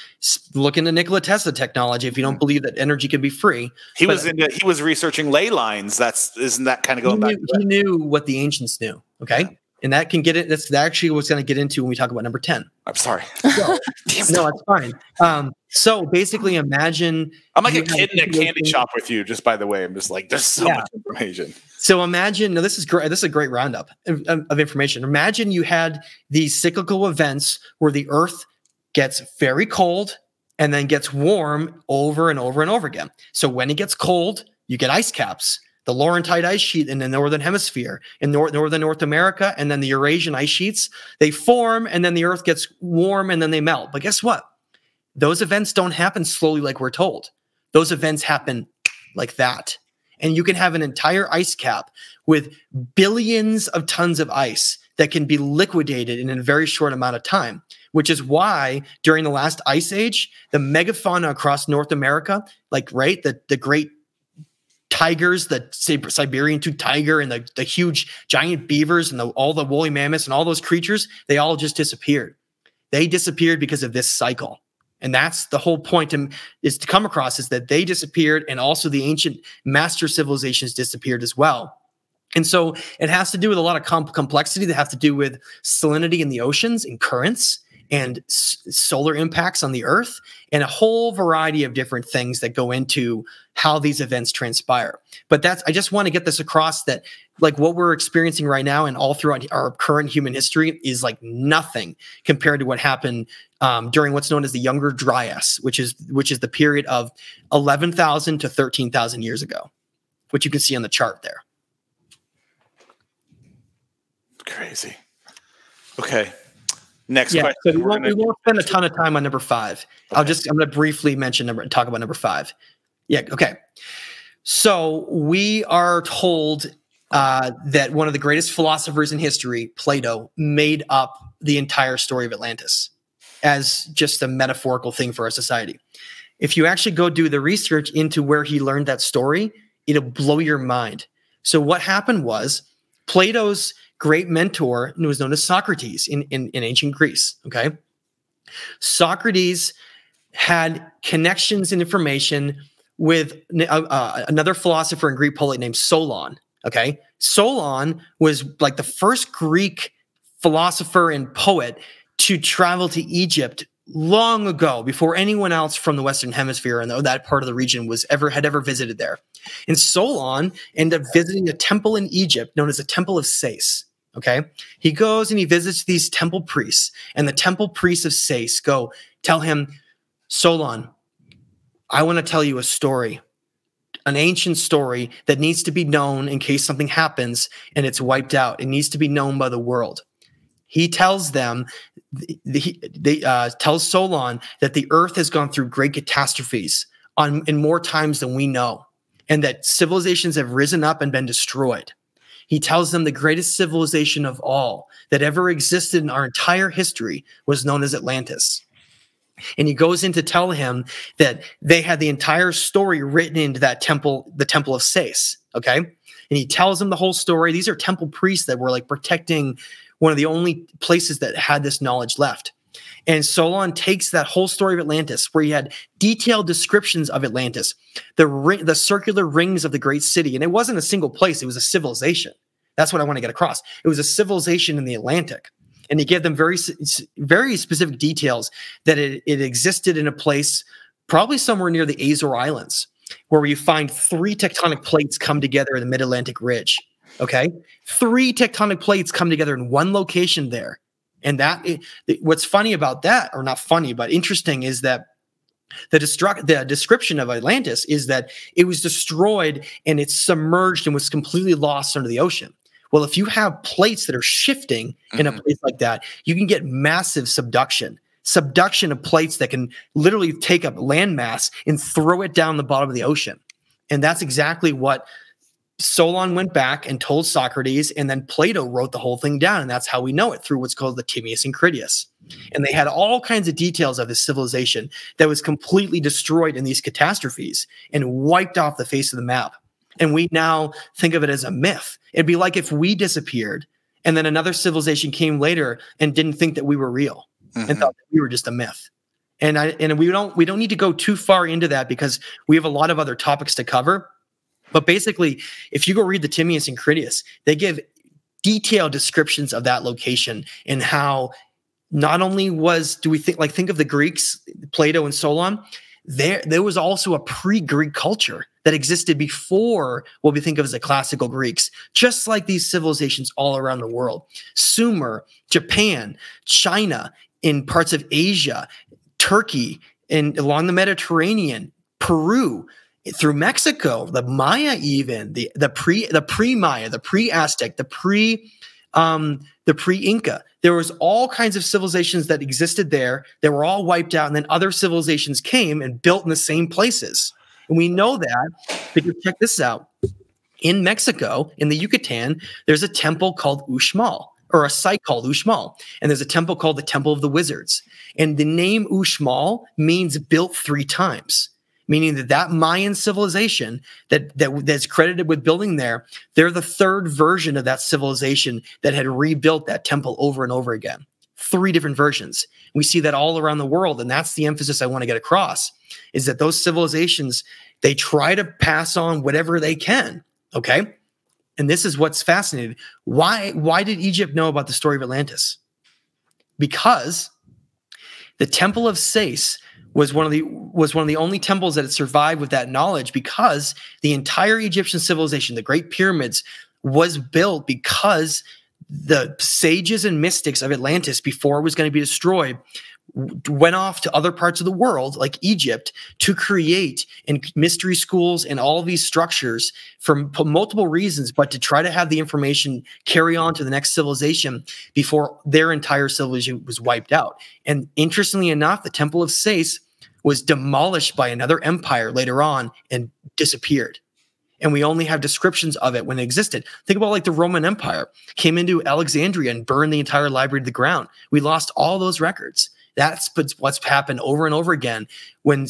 Look into Nikola Tesla technology if you don't mm-hmm. believe that energy can be free. He but, was into, he was researching ley lines. That's isn't that kind of going he back? he knew what the ancients knew. Okay. Yeah. And that can get it. That's actually what's going to get into when we talk about number 10. I'm sorry. So, *laughs* no, it's fine. Um, so basically, imagine I'm like a kid in a candy shop with you. Just by the way, I'm just like there's so yeah. much information. So imagine now this is great. This is a great roundup of, of information. Imagine you had these cyclical events where the Earth gets very cold and then gets warm over and over and over again. So when it gets cold, you get ice caps the Laurentide ice sheet in the northern hemisphere, in nor- northern North America, and then the Eurasian ice sheets. They form, and then the Earth gets warm, and then they melt. But guess what? Those events don't happen slowly like we're told. Those events happen like that. And you can have an entire ice cap with billions of tons of ice that can be liquidated in a very short amount of time, which is why during the last ice age, the megafauna across North America, like right, the, the great tigers, the Siberian two tiger and the, the huge giant beavers and the, all the woolly mammoths and all those creatures, they all just disappeared. They disappeared because of this cycle. And that's the whole point to, is to come across is that they disappeared and also the ancient master civilizations disappeared as well. And so it has to do with a lot of comp- complexity that have to do with salinity in the oceans and currents and s- solar impacts on the earth and a whole variety of different things that go into how these events transpire. But that's I just want to get this across that like what we're experiencing right now and all throughout our current human history is like nothing compared to what happened um, during what's known as the Younger Dryas, which is which is the period of 11,000 to 13,000 years ago, which you can see on the chart there. Crazy. Okay. Next yeah, question. so we won't, gonna- we won't spend a ton of time on number five. I'll just I'm going to briefly mention number talk about number five. Yeah, okay. So we are told uh, that one of the greatest philosophers in history, Plato, made up the entire story of Atlantis as just a metaphorical thing for our society. If you actually go do the research into where he learned that story, it'll blow your mind. So what happened was Plato's great mentor who was known as Socrates in, in, in ancient Greece. Okay. Socrates had connections and information with uh, uh, another philosopher and Greek poet named Solon. Okay. Solon was like the first Greek philosopher and poet to travel to Egypt long ago before anyone else from the Western Hemisphere and that part of the region was ever had ever visited there. And Solon ended up visiting a temple in Egypt known as the Temple of Sais. Okay. He goes and he visits these temple priests, and the temple priests of Sais go tell him, Solon, I want to tell you a story, an ancient story that needs to be known in case something happens and it's wiped out. It needs to be known by the world. He tells them, he uh, tells Solon that the earth has gone through great catastrophes on in more times than we know, and that civilizations have risen up and been destroyed. He tells them the greatest civilization of all that ever existed in our entire history was known as Atlantis. And he goes in to tell him that they had the entire story written into that temple, the Temple of Sais. Okay. And he tells him the whole story. These are temple priests that were like protecting one of the only places that had this knowledge left. And Solon takes that whole story of Atlantis, where he had detailed descriptions of Atlantis, the ring, the circular rings of the great city, and it wasn't a single place; it was a civilization. That's what I want to get across. It was a civilization in the Atlantic, and he gave them very, very specific details that it, it existed in a place, probably somewhere near the Azore Islands, where you find three tectonic plates come together in the Mid Atlantic Ridge. Okay, three tectonic plates come together in one location there. And that what's funny about that, or not funny, but interesting, is that the destruct the description of Atlantis is that it was destroyed and it's submerged and was completely lost under the ocean. Well, if you have plates that are shifting in a Mhm. place like that, you can get massive subduction. Subduction of plates that can literally take up landmass and throw it down the bottom of the ocean. And that's exactly what Solon went back and told Socrates, and then Plato wrote the whole thing down. And that's how we know it through what's called the Timaeus and Critias. And they had all kinds of details of this civilization that was completely destroyed in these catastrophes and wiped off the face of the map. And we now think of it as a myth. It'd be like if we disappeared and then another civilization came later and didn't think that we were real and Mhm. thought that we were just a myth. And I and we don't we don't need to go too far into that because we have a lot of other topics to cover. But basically, if you go read the Timaeus and Critias, they give detailed descriptions of that location and how not only was do we think like think of the Greeks, Plato and Solon, there there was also a pre-Greek culture that existed before what we think of as the classical Greeks, just like these civilizations all around the world. Sumer, Japan, China, in parts of Asia, Turkey, and along the Mediterranean, Peru, through Mexico, the Maya, even the the pre the pre Maya, the pre Aztec, the pre um, the pre Inca. There was all kinds of civilizations that existed there. They were all wiped out, and then other civilizations came and built in the same places. And we know that because check this out. In Mexico, in the Yucatan, there's a temple called Uxmal. or a site called Uxmal, and there's a temple called the Temple of the Wizards. And the name Uxmal means built three times, meaning that that Mayan civilization that, that that's credited with building there, they're the third version of that civilization that had rebuilt that temple over and over again. Three different versions. We see that all around the world, and that's the emphasis I want to get across: is that those civilizations they try to pass on whatever they can. Okay and this is what's fascinating. Why why did Egypt know about the story of Atlantis? Because the Temple of Sais was one of the was one of the only temples that had survived with that knowledge because the entire Egyptian civilization, the Great Pyramids, was built because the sages and mystics of Atlantis before it was going to be destroyed went off to other parts of the world like Egypt to create in mystery schools and all these structures for multiple reasons but to try to have the information carry on to the next civilization before their entire civilization was wiped out. And interestingly enough the temple of Sais was demolished by another empire later on and disappeared and we only have descriptions of it when it existed. Think about like the Roman Empire came into Alexandria and burned the entire library to the ground. We lost all those records. That's what's happened over and over again when,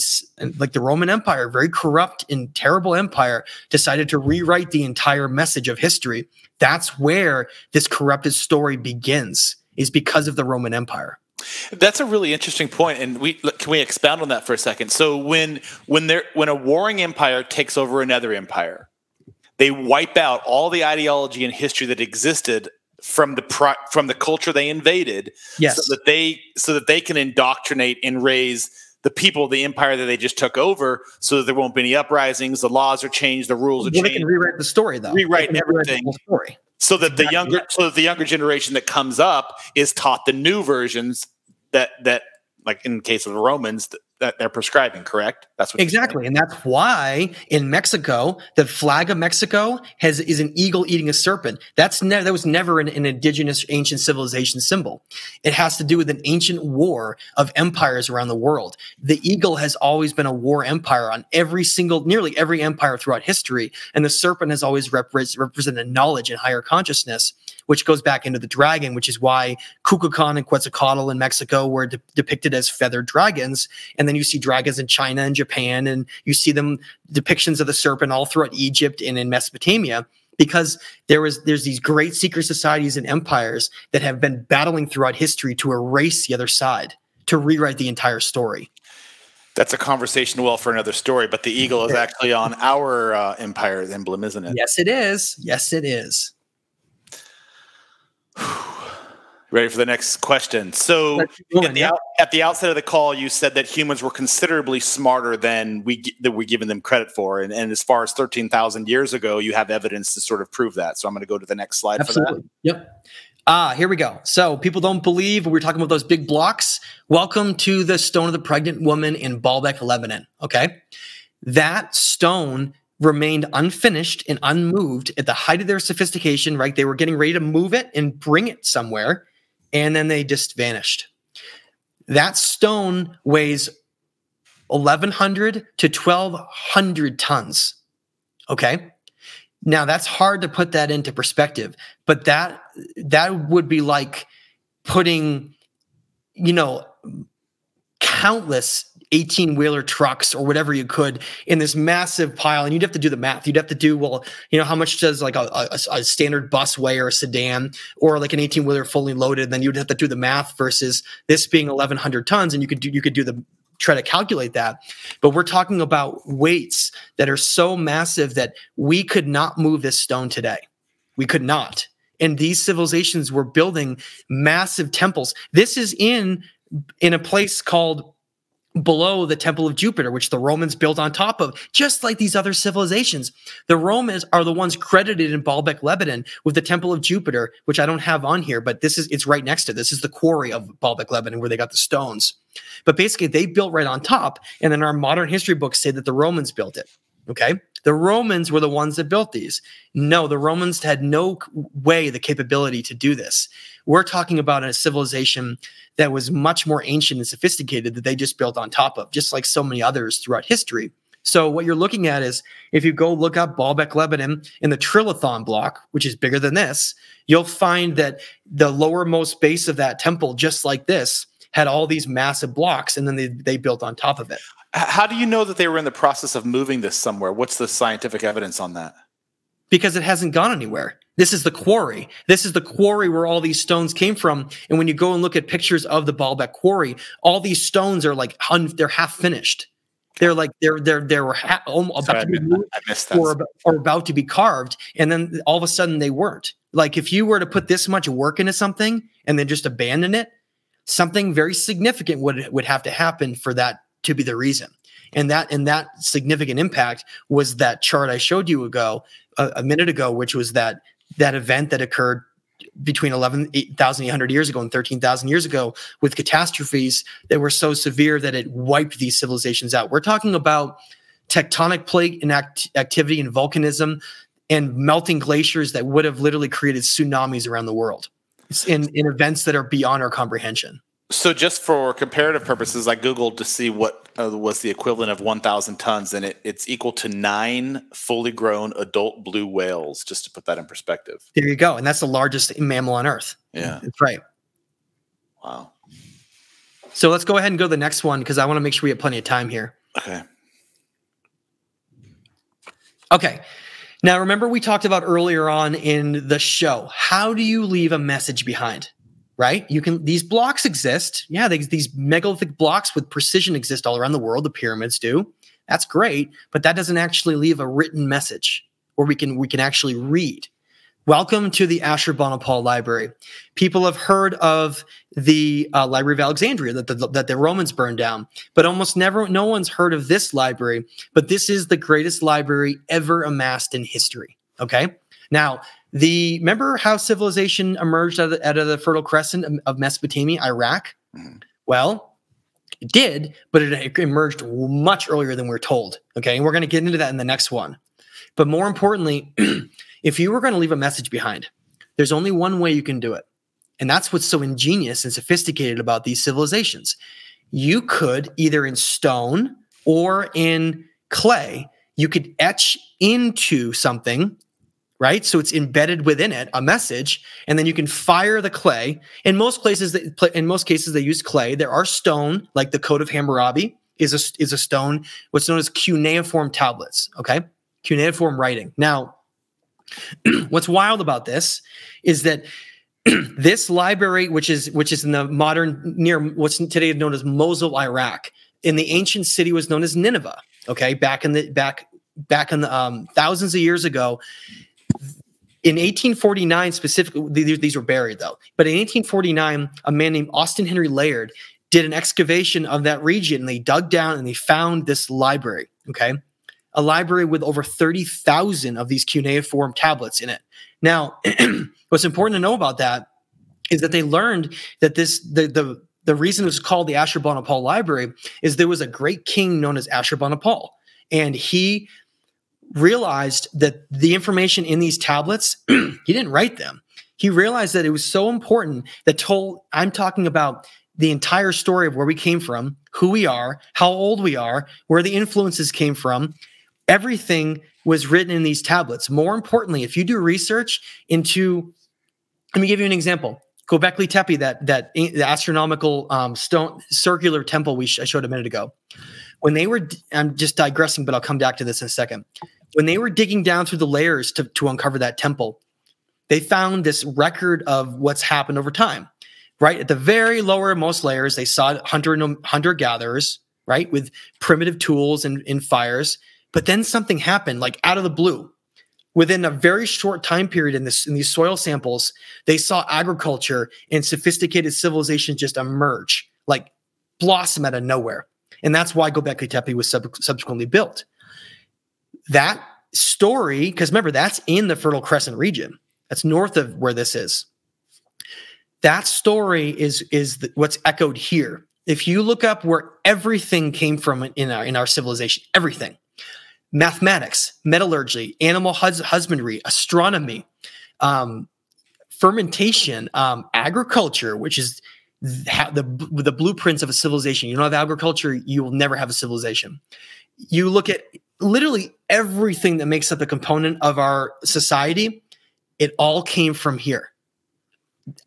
like, the Roman Empire, very corrupt and terrible empire, decided to rewrite the entire message of history. That's where this corrupted story begins, is because of the Roman Empire. That's a really interesting point, and we can we expound on that for a second. So when when there when a warring empire takes over another empire, they wipe out all the ideology and history that existed from the pro- from the culture they invaded yes. so that they so that they can indoctrinate and raise the people of the empire that they just took over so that there won't be any uprisings the laws are changed the rules are well, changed they can rewrite the story though rewrite everything the story so that the younger so that the younger generation that comes up is taught the new versions that that like in the case of the romans that they're prescribing, correct? That's what exactly, and that's why in Mexico, the flag of Mexico has is an eagle eating a serpent. That's never that was never an, an, indigenous ancient civilization symbol. It has to do with an ancient war of empires around the world. The eagle has always been a war empire on every single, nearly every empire throughout history, and the serpent has always rep- represented knowledge and higher consciousness which goes back into the dragon, which is why Kukulkan and Quetzalcoatl in Mexico were de- depicted as feathered dragons. And then you see dragons in China and Japan, and you see them depictions of the serpent all throughout Egypt and in Mesopotamia because there was there's these great secret societies and empires that have been battling throughout history to erase the other side to rewrite the entire story. That's a conversation well for another story but the eagle is actually on our uh, empire emblem isn't it? Yes it is. Yes it is *sighs* *sighs* *sighs* Ready for the next question. So, at, the, at, the, outset of the call, you said that humans were considerably smarter than we that we're giving them credit for, and, and as far as thirteen thousand years ago, you have evidence to sort of prove that. So, I'm going to go to the next slide Absolutely. for that. Yep. Ah, here we go. So, people don't believe we are talking about those big blocks. Welcome to the stone of the pregnant woman in Baalbek, Lebanon. Okay, that stone remained unfinished and unmoved at the height of their sophistication, right? They were getting ready to move it and bring it somewhere, and then they just vanished. That stone weighs 1,100 to 1,200 tons. Okay. Now that's hard to put that into perspective, but that that would be like putting, you know, countless 18 wheeler trucks or whatever you could in this massive pile. And you'd have to do the math. You'd have to do, well, you know, how much does like a, a, a standard bus weigh or a sedan or like an 18 wheeler fully loaded? And then you'd have to do the math versus this being 1100 tons. And you could do, you could do the, try to calculate that. But we're talking about weights that are so massive that we could not move this stone today. We could not. And these civilizations were building massive temples. This is in in a place called below the temple of Jupiter, which the Romans built on top of, just like these other civilizations. The Romans are the ones credited in Baalbek, Lebanon with the temple of Jupiter, which I don't have on here, but this is it's right next to this is the quarry of Baalbek, Lebanon, where they got the stones. But basically they built right on top. And then our modern history books say that the Romans built it. Okay. The Romans were the ones that built these. No, the Romans had no way, the capability to do this. We're talking about a civilization that was much more ancient and sophisticated that they just built on top of, just like so many others throughout history. So what you're looking at is if you go look up Baalbek, Lebanon in the Trilithon block, which is bigger than this, you'll find that the lowermost base of that temple, just like this, had all these massive blocks, and then they, they built on top of it. How do you know that they were in the process of moving this somewhere? What's the scientific evidence on that? because it hasn't gone anywhere. This is the quarry. This is the quarry where all these stones came from. And when you go and look at pictures of the Baalbek quarry, all these stones are like un- they're half finished. They're like they're they're they're ha- almost Sorry, about to be moved I missed that. or, or about to be carved, and then all of a sudden they weren't. Like if you were to put this much work into something and then just abandon it, something very significant would would have to happen for that to be the reason. And that and that significant impact was that chart I showed you ago a, a minute ago, which was that that event that occurred between 11,800 years ago and 13,000 years ago with catastrophes that were so severe that it wiped these civilizations out. We're talking about tectonic plate and act- activity and volcanism and melting glaciers that would have literally created tsunamis around the world in, in events that are beyond our comprehension. So, just for comparative purposes, I googled to see what uh, was the equivalent of 1,000 tons, and it, it's equal to nine fully grown adult blue whales. Just to put that in perspective. There you go. And that's the largest mammal on Earth. Yeah. That's right. Wow. So let's go ahead and go to the next one because I want to make sure we have plenty of time here. Okay. Okay. Now, remember, we talked about earlier on in the show how do you leave a message behind? Right? You can, these blocks exist. Yeah, they, these megalithic blocks with precision exist all around the world. The pyramids do. That's great, but that doesn't actually leave a written message where we can we can actually read. Welcome to the Ashurbanipal Library. People have heard of the uh, Library of Alexandria that the, that the Romans burned down, but almost never, no one's heard of this library. But this is the greatest library ever amassed in history. Okay. Now, the remember how civilization emerged out of the, out of the Fertile Crescent of- of Mesopotamia, Iraq? Mhm. Well, it did, but it emerged much earlier than we're told. Okay. And we're going to get into that in the next one. But more importantly, *clears throat* if you were going to leave a message behind, there's only one way you can do it. And that's what's so ingenious and sophisticated about these civilizations. You could either in stone or in clay, you could etch into something, right? So it's embedded within it, a message, and then you can fire the clay. In most places, that- in most cases, they use clay. There are stone, like the Code of Hammurabi is a, is a stone, what's known as cuneiform tablets, okay? Cuneiform writing. Now, *clears throat* what's wild about this is that *clears throat* this library, which is which is in the modern near what's today known as Mosul, Iraq, in the ancient city was known as Nineveh. Okay, back in the back back in the um, thousands of years ago. In 1849, specifically, these, were buried though. But in 1849, a man named Austin Henry Layard did an excavation of that region. And they dug down and they found this library. Okay, a library with over 30,000 of these cuneiform tablets in it. Now, *clears throat* what's important to know about that is that they learned that this the the the reason it was called the Ashurbanipal Library is there was a great king known as Ashurbanipal, and he realized that the information in these tablets *clears throat* he didn't write them. He realized that it was so important that told I'm talking about the entire story of where we came from, who we are, how old we are, where the influences came from, everything was written in these tablets. More importantly, if you do research into, let me give you an example. Gobekli Tepe, that that the astronomical um, stone circular temple we sh- I showed a minute ago. When they were, I'm just digressing, but I'll come back to this in a second. When they were digging down through the layers to, to uncover that temple, they found this record of what's happened over time. Right at the very lower most layers, they saw hunter hunter gatherers, right, with primitive tools and, and fires. But then something happened, like out of the blue. Within a very short time period in this in these soil samples, they saw agriculture and sophisticated civilization just emerge, like blossom out of nowhere. And that's why Gobekli Tepe was sub- subsequently built. That story, because remember, that's in the Fertile Crescent region. That's north of where this is. That story is is the, what's echoed here. If you look up where everything came from in our in our civilization, everything, mathematics, metallurgy, animal hus- husbandry, astronomy, um, fermentation, um, agriculture, which is the the blueprints of a civilization. You don't have agriculture, you will never have a civilization. You look at literally everything that makes up a component of our society. It all came from here,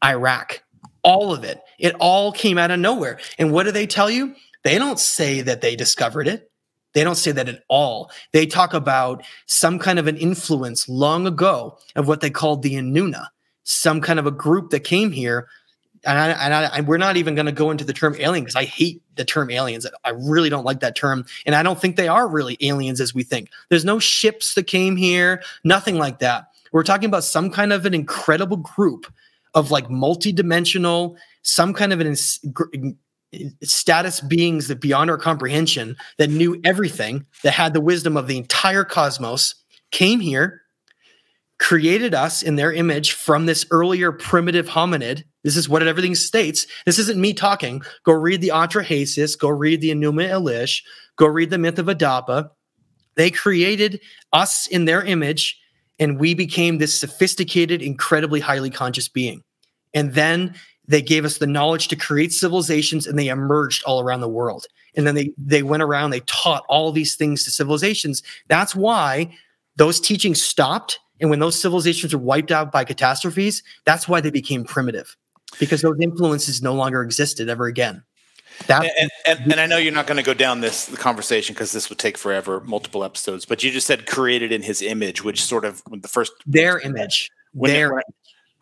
Iraq. All of it. It all came out of nowhere. And what do they tell you? They don't say that they discovered it. They don't say that at all. They talk about some kind of an influence long ago of what they called the Anuna, some kind of a group that came here. And, I, and I, we're not even going to go into the term alien because I hate the term aliens. I really don't like that term. And I don't think they are really aliens as we think. There's no ships that came here, nothing like that. We're talking about some kind of an incredible group of like multidimensional, some kind of an status beings that beyond our comprehension that knew everything, that had the wisdom of the entire cosmos, came here, created us in their image from this earlier primitive hominid. This is what everything states. This isn't me talking. Go read the Atrahasis, go read the Enuma Elish, go read the myth of Adapa. They created us in their image, and we became this sophisticated, incredibly highly conscious being. And then they gave us the knowledge to create civilizations and they emerged all around the world and then they they went around they taught all these things to civilizations that's why those teachings stopped and when those civilizations were wiped out by catastrophes that's why they became primitive because those influences no longer existed ever again that and, and, and, I know you're not going to go down this conversation because this would take forever, multiple episodes. But you just said created in His image, which sort of the first their image, their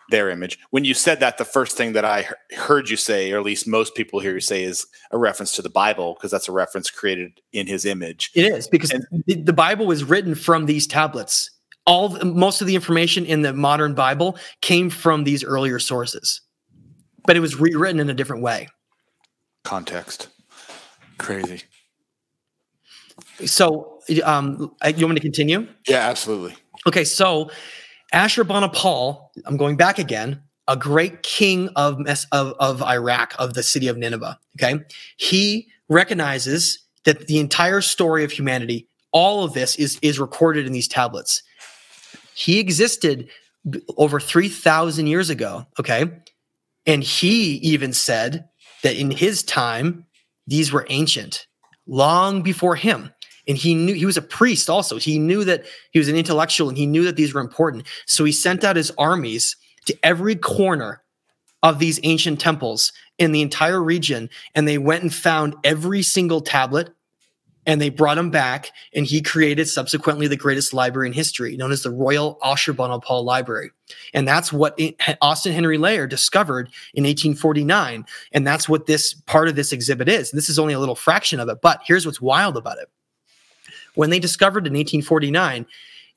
their image. When you said that, the first thing that I heard you say, or at least most people hear you say, is a reference to the Bible because that's a reference created in His image. It is because and, the Bible was written from these tablets. All most of the information in the modern Bible came from these earlier sources, but it was rewritten in a different way. Context, crazy. So, um, you want me to continue? Yeah, absolutely. Okay, so Ashurbanipal, I'm going back again, a great king of, of, of Iraq, of the city of Nineveh. Okay. He recognizes that the entire story of humanity, all of this is, is recorded in these tablets. He existed over 3,000 years ago. Okay. And he even said that in his time, these were ancient, long before him. And he knew he was a priest also. He knew that he was an intellectual and he knew that these were important. So he sent out his armies to every corner of these ancient temples in the entire region and they went and found every single tablet and they brought him back and he created subsequently the greatest library in history known as the royal ashurbanipal library. And that's what austin henry layard discovered in 1849 and that's what this part of this exhibit is. This is only a little fraction of it but here's what's wild about it. When they discovered in 1849,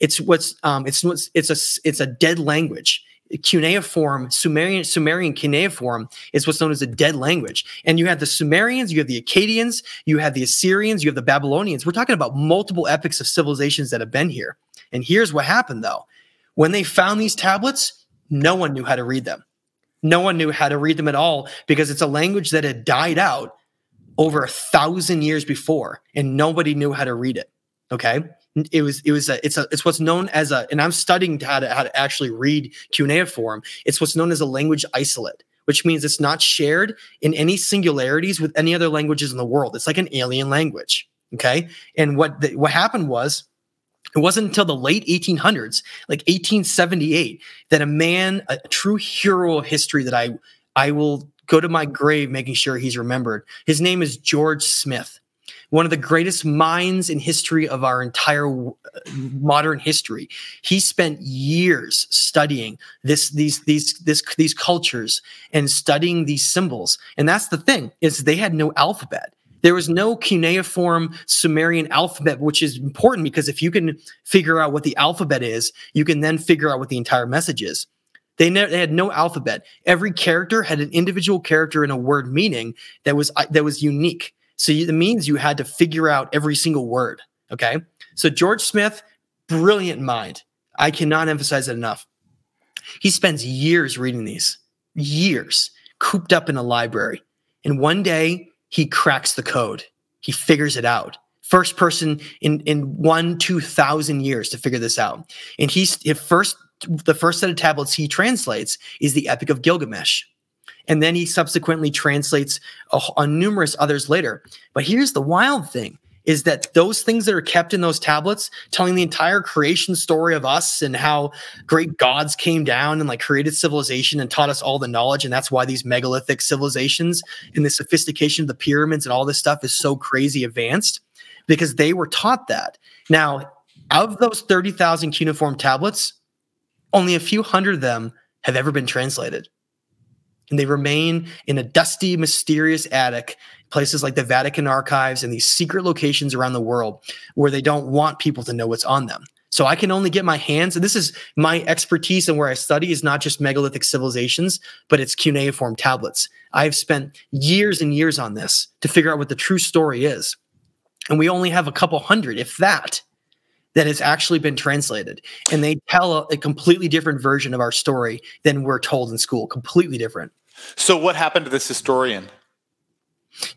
it's what's um, it's it's a it's a dead language. Cuneiform, Sumerian Sumerian cuneiform is what's known as a dead language. And you have the Sumerians, you have the Akkadians, you have the Assyrians, you have the Babylonians. We're talking about multiple epics of civilizations that have been here. And here's what happened though. When they found these tablets, no one knew how to read them. No one knew how to read them at all because it's a language that had died out over a thousand years before and nobody knew how to read it. Okay. It was, it was, a, it's a, it's what's known as a, and I'm studying how to, how to actually read cuneiform. It's what's known as a language isolate, which means it's not shared in any singularities with any other languages in the world. It's like an alien language. Okay. And what, the, what happened was, it wasn't until the late 1800s, like 1878, that a man, a true hero of history that I, I will go to my grave making sure he's remembered. His name is George Smith one of the greatest minds in history of our entire uh, modern history. He spent years studying this, these, these, this, these cultures and studying these symbols. And that's the thing is they had no alphabet. There was no cuneiform Sumerian alphabet, which is important because if you can figure out what the alphabet is, you can then figure out what the entire message is. They, ne- they, had no alphabet. Every character had an individual character and a word meaning that was uh, that was unique. So it means you had to figure out every single word. Okay. So George Smith, brilliant mind. I cannot emphasize it enough. He spends years reading these, years cooped up in a library. And one day he cracks the code. He figures it out. First person in, in one, 2,000 years to figure this out. And he's the first, the first set of tablets he translates is the Epic of Gilgamesh. And then he subsequently translates a, numerous others later. But here's the wild thing is that those things that are kept in those tablets telling the entire creation story of us and how great gods came down and like created civilization and taught us all the knowledge and that's why these megalithic civilizations and the sophistication of the pyramids and all this stuff is so crazy advanced because they were taught that now of those 30,000 cuneiform tablets only a few hundred of them have ever been translated and they remain in a dusty mysterious attic places like the Vatican archives and these secret locations around the world where they don't want people to know what's on them. So I can only get my hands, and this is my expertise and where I study is not just megalithic civilizations, but it's cuneiform tablets. I've spent years and years on this to figure out what the true story is. And we only have a couple hundred, if that, that has actually been translated. And they tell a, a completely different version of our story than we're told in school, completely different. So, what happened to this historian?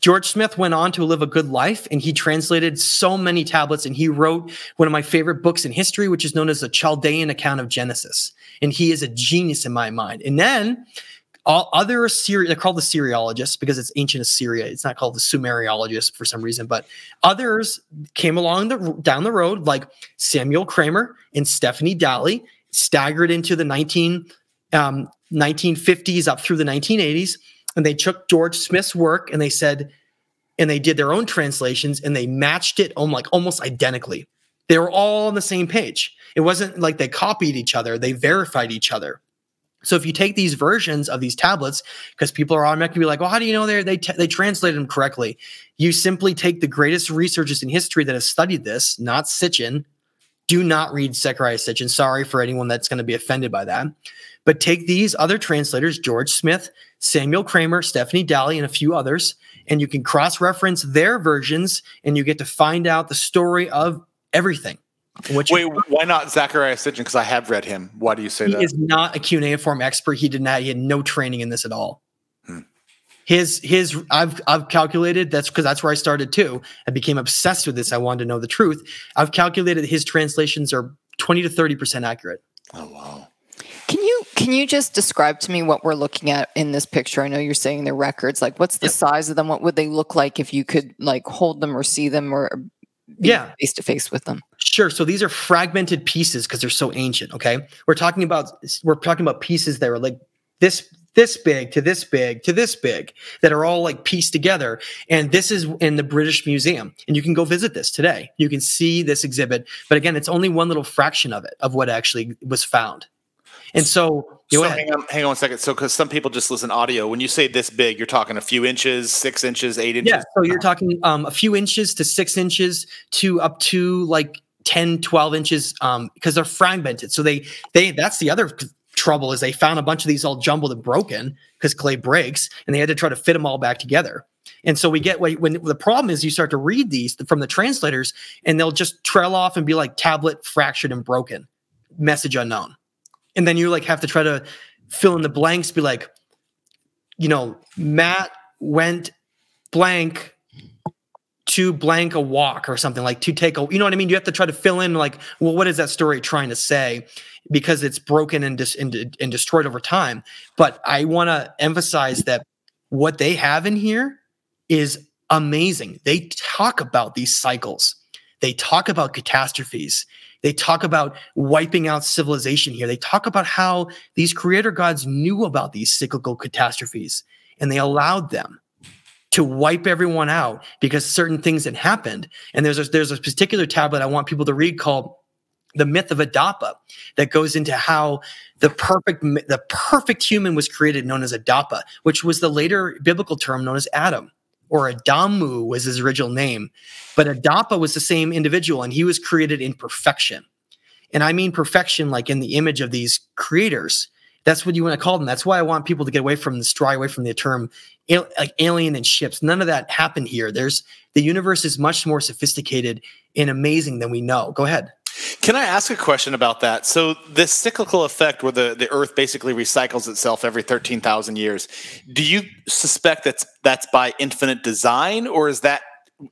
George Smith went on to live a good life and he translated so many tablets and he wrote one of my favorite books in history, which is known as the Chaldean account of Genesis. And he is a genius in my mind. And then all other Assyria, they're called the Assyriologists because it's ancient Assyria. It's not called the Sumeriologists for some reason, but others came along the down the road, like Samuel Kramer and Stephanie Dalley, staggered into the 19, um, 1950s up through the 1980s and they took George Smith's work and they said, and they did their own translations and they matched it on like almost identically. They were all on the same page. It wasn't like they copied each other, they verified each other. So if you take these versions of these tablets, because people are automatically like, well, how do you know they they they translated them correctly? You simply take the greatest researchers in history that have studied this, not Sitchin. Do not read Zecharia Sitchin. Sorry for anyone that's going to be offended by that. But take these other translators, George Smith, Samuel Kramer, Stephanie Dalley, and a few others, and you can cross reference their versions and you get to find out the story of everything. Wait, why not Zecharia Sitchin? Because I have read him. Why do you say he that? He is not a cuneiform expert. He did not. He had no training in this at all. Hmm. His his I've I've calculated that's because that's where I started too. I became obsessed with this. I wanted to know the truth. I've calculated his translations are twenty to thirty percent accurate. Oh wow! Can you can you just describe to me what we're looking at in this picture? I know you're saying they're records. Like, what's the yep. size of them? What would they look like if you could like hold them or see them or yeah face to face with them? Sure. So these are fragmented pieces because they're so ancient. Okay, we're talking about we're talking about pieces that are like this this big to this big to this big that are all like pieced together. And this is in the British Museum. And you can go visit this today. You can see this exhibit. But again, it's only one little fraction of it, of what actually was found. And so, so hang on, hang on a second. So, because some people just listen audio, when you say this big, you're talking a few inches, six inches, eight inches. Yeah. So you're talking um, a few inches to six inches to up to like 10, 12 inches um, because they're fragmented. So they, they, that's the other trouble is they found a bunch of these all jumbled and broken because clay breaks and they had to try to fit them all back together. And so we get when, when the problem is you start to read these from the translators and they'll just trail off and be like tablet fractured and broken, message unknown and then you like have to try to fill in the blanks be like you know matt went blank to blank a walk or something like to take a you know what i mean? You have to try to fill in like well what is that story trying to say? Because it's broken and, dis- and, and destroyed over time. But i want to emphasize that what they have in here is amazing. They talk about these cycles. They talk about catastrophes. They talk about wiping out civilization here. They talk about how these creator gods knew about these cyclical catastrophes and they allowed them to wipe everyone out because certain things had happened. And there's a, there's a particular tablet I want people to read called the myth of Adapa that goes into how the perfect the perfect human was created known as Adapa, which was the later biblical term known as Adam or Adamu was his original name. But Adapa was the same individual and he was created in perfection. And I mean perfection like in the image of these creators. That's what you want to call them. That's why I want people to get away from this, dry away from the term like alien and ships. None of that happened here. There's the universe is much more sophisticated and amazing than we know. Go ahead. Can I ask a question about that? So this cyclical effect where the, the earth basically recycles itself every 13,000 years, do you suspect that's that's by infinite design or is that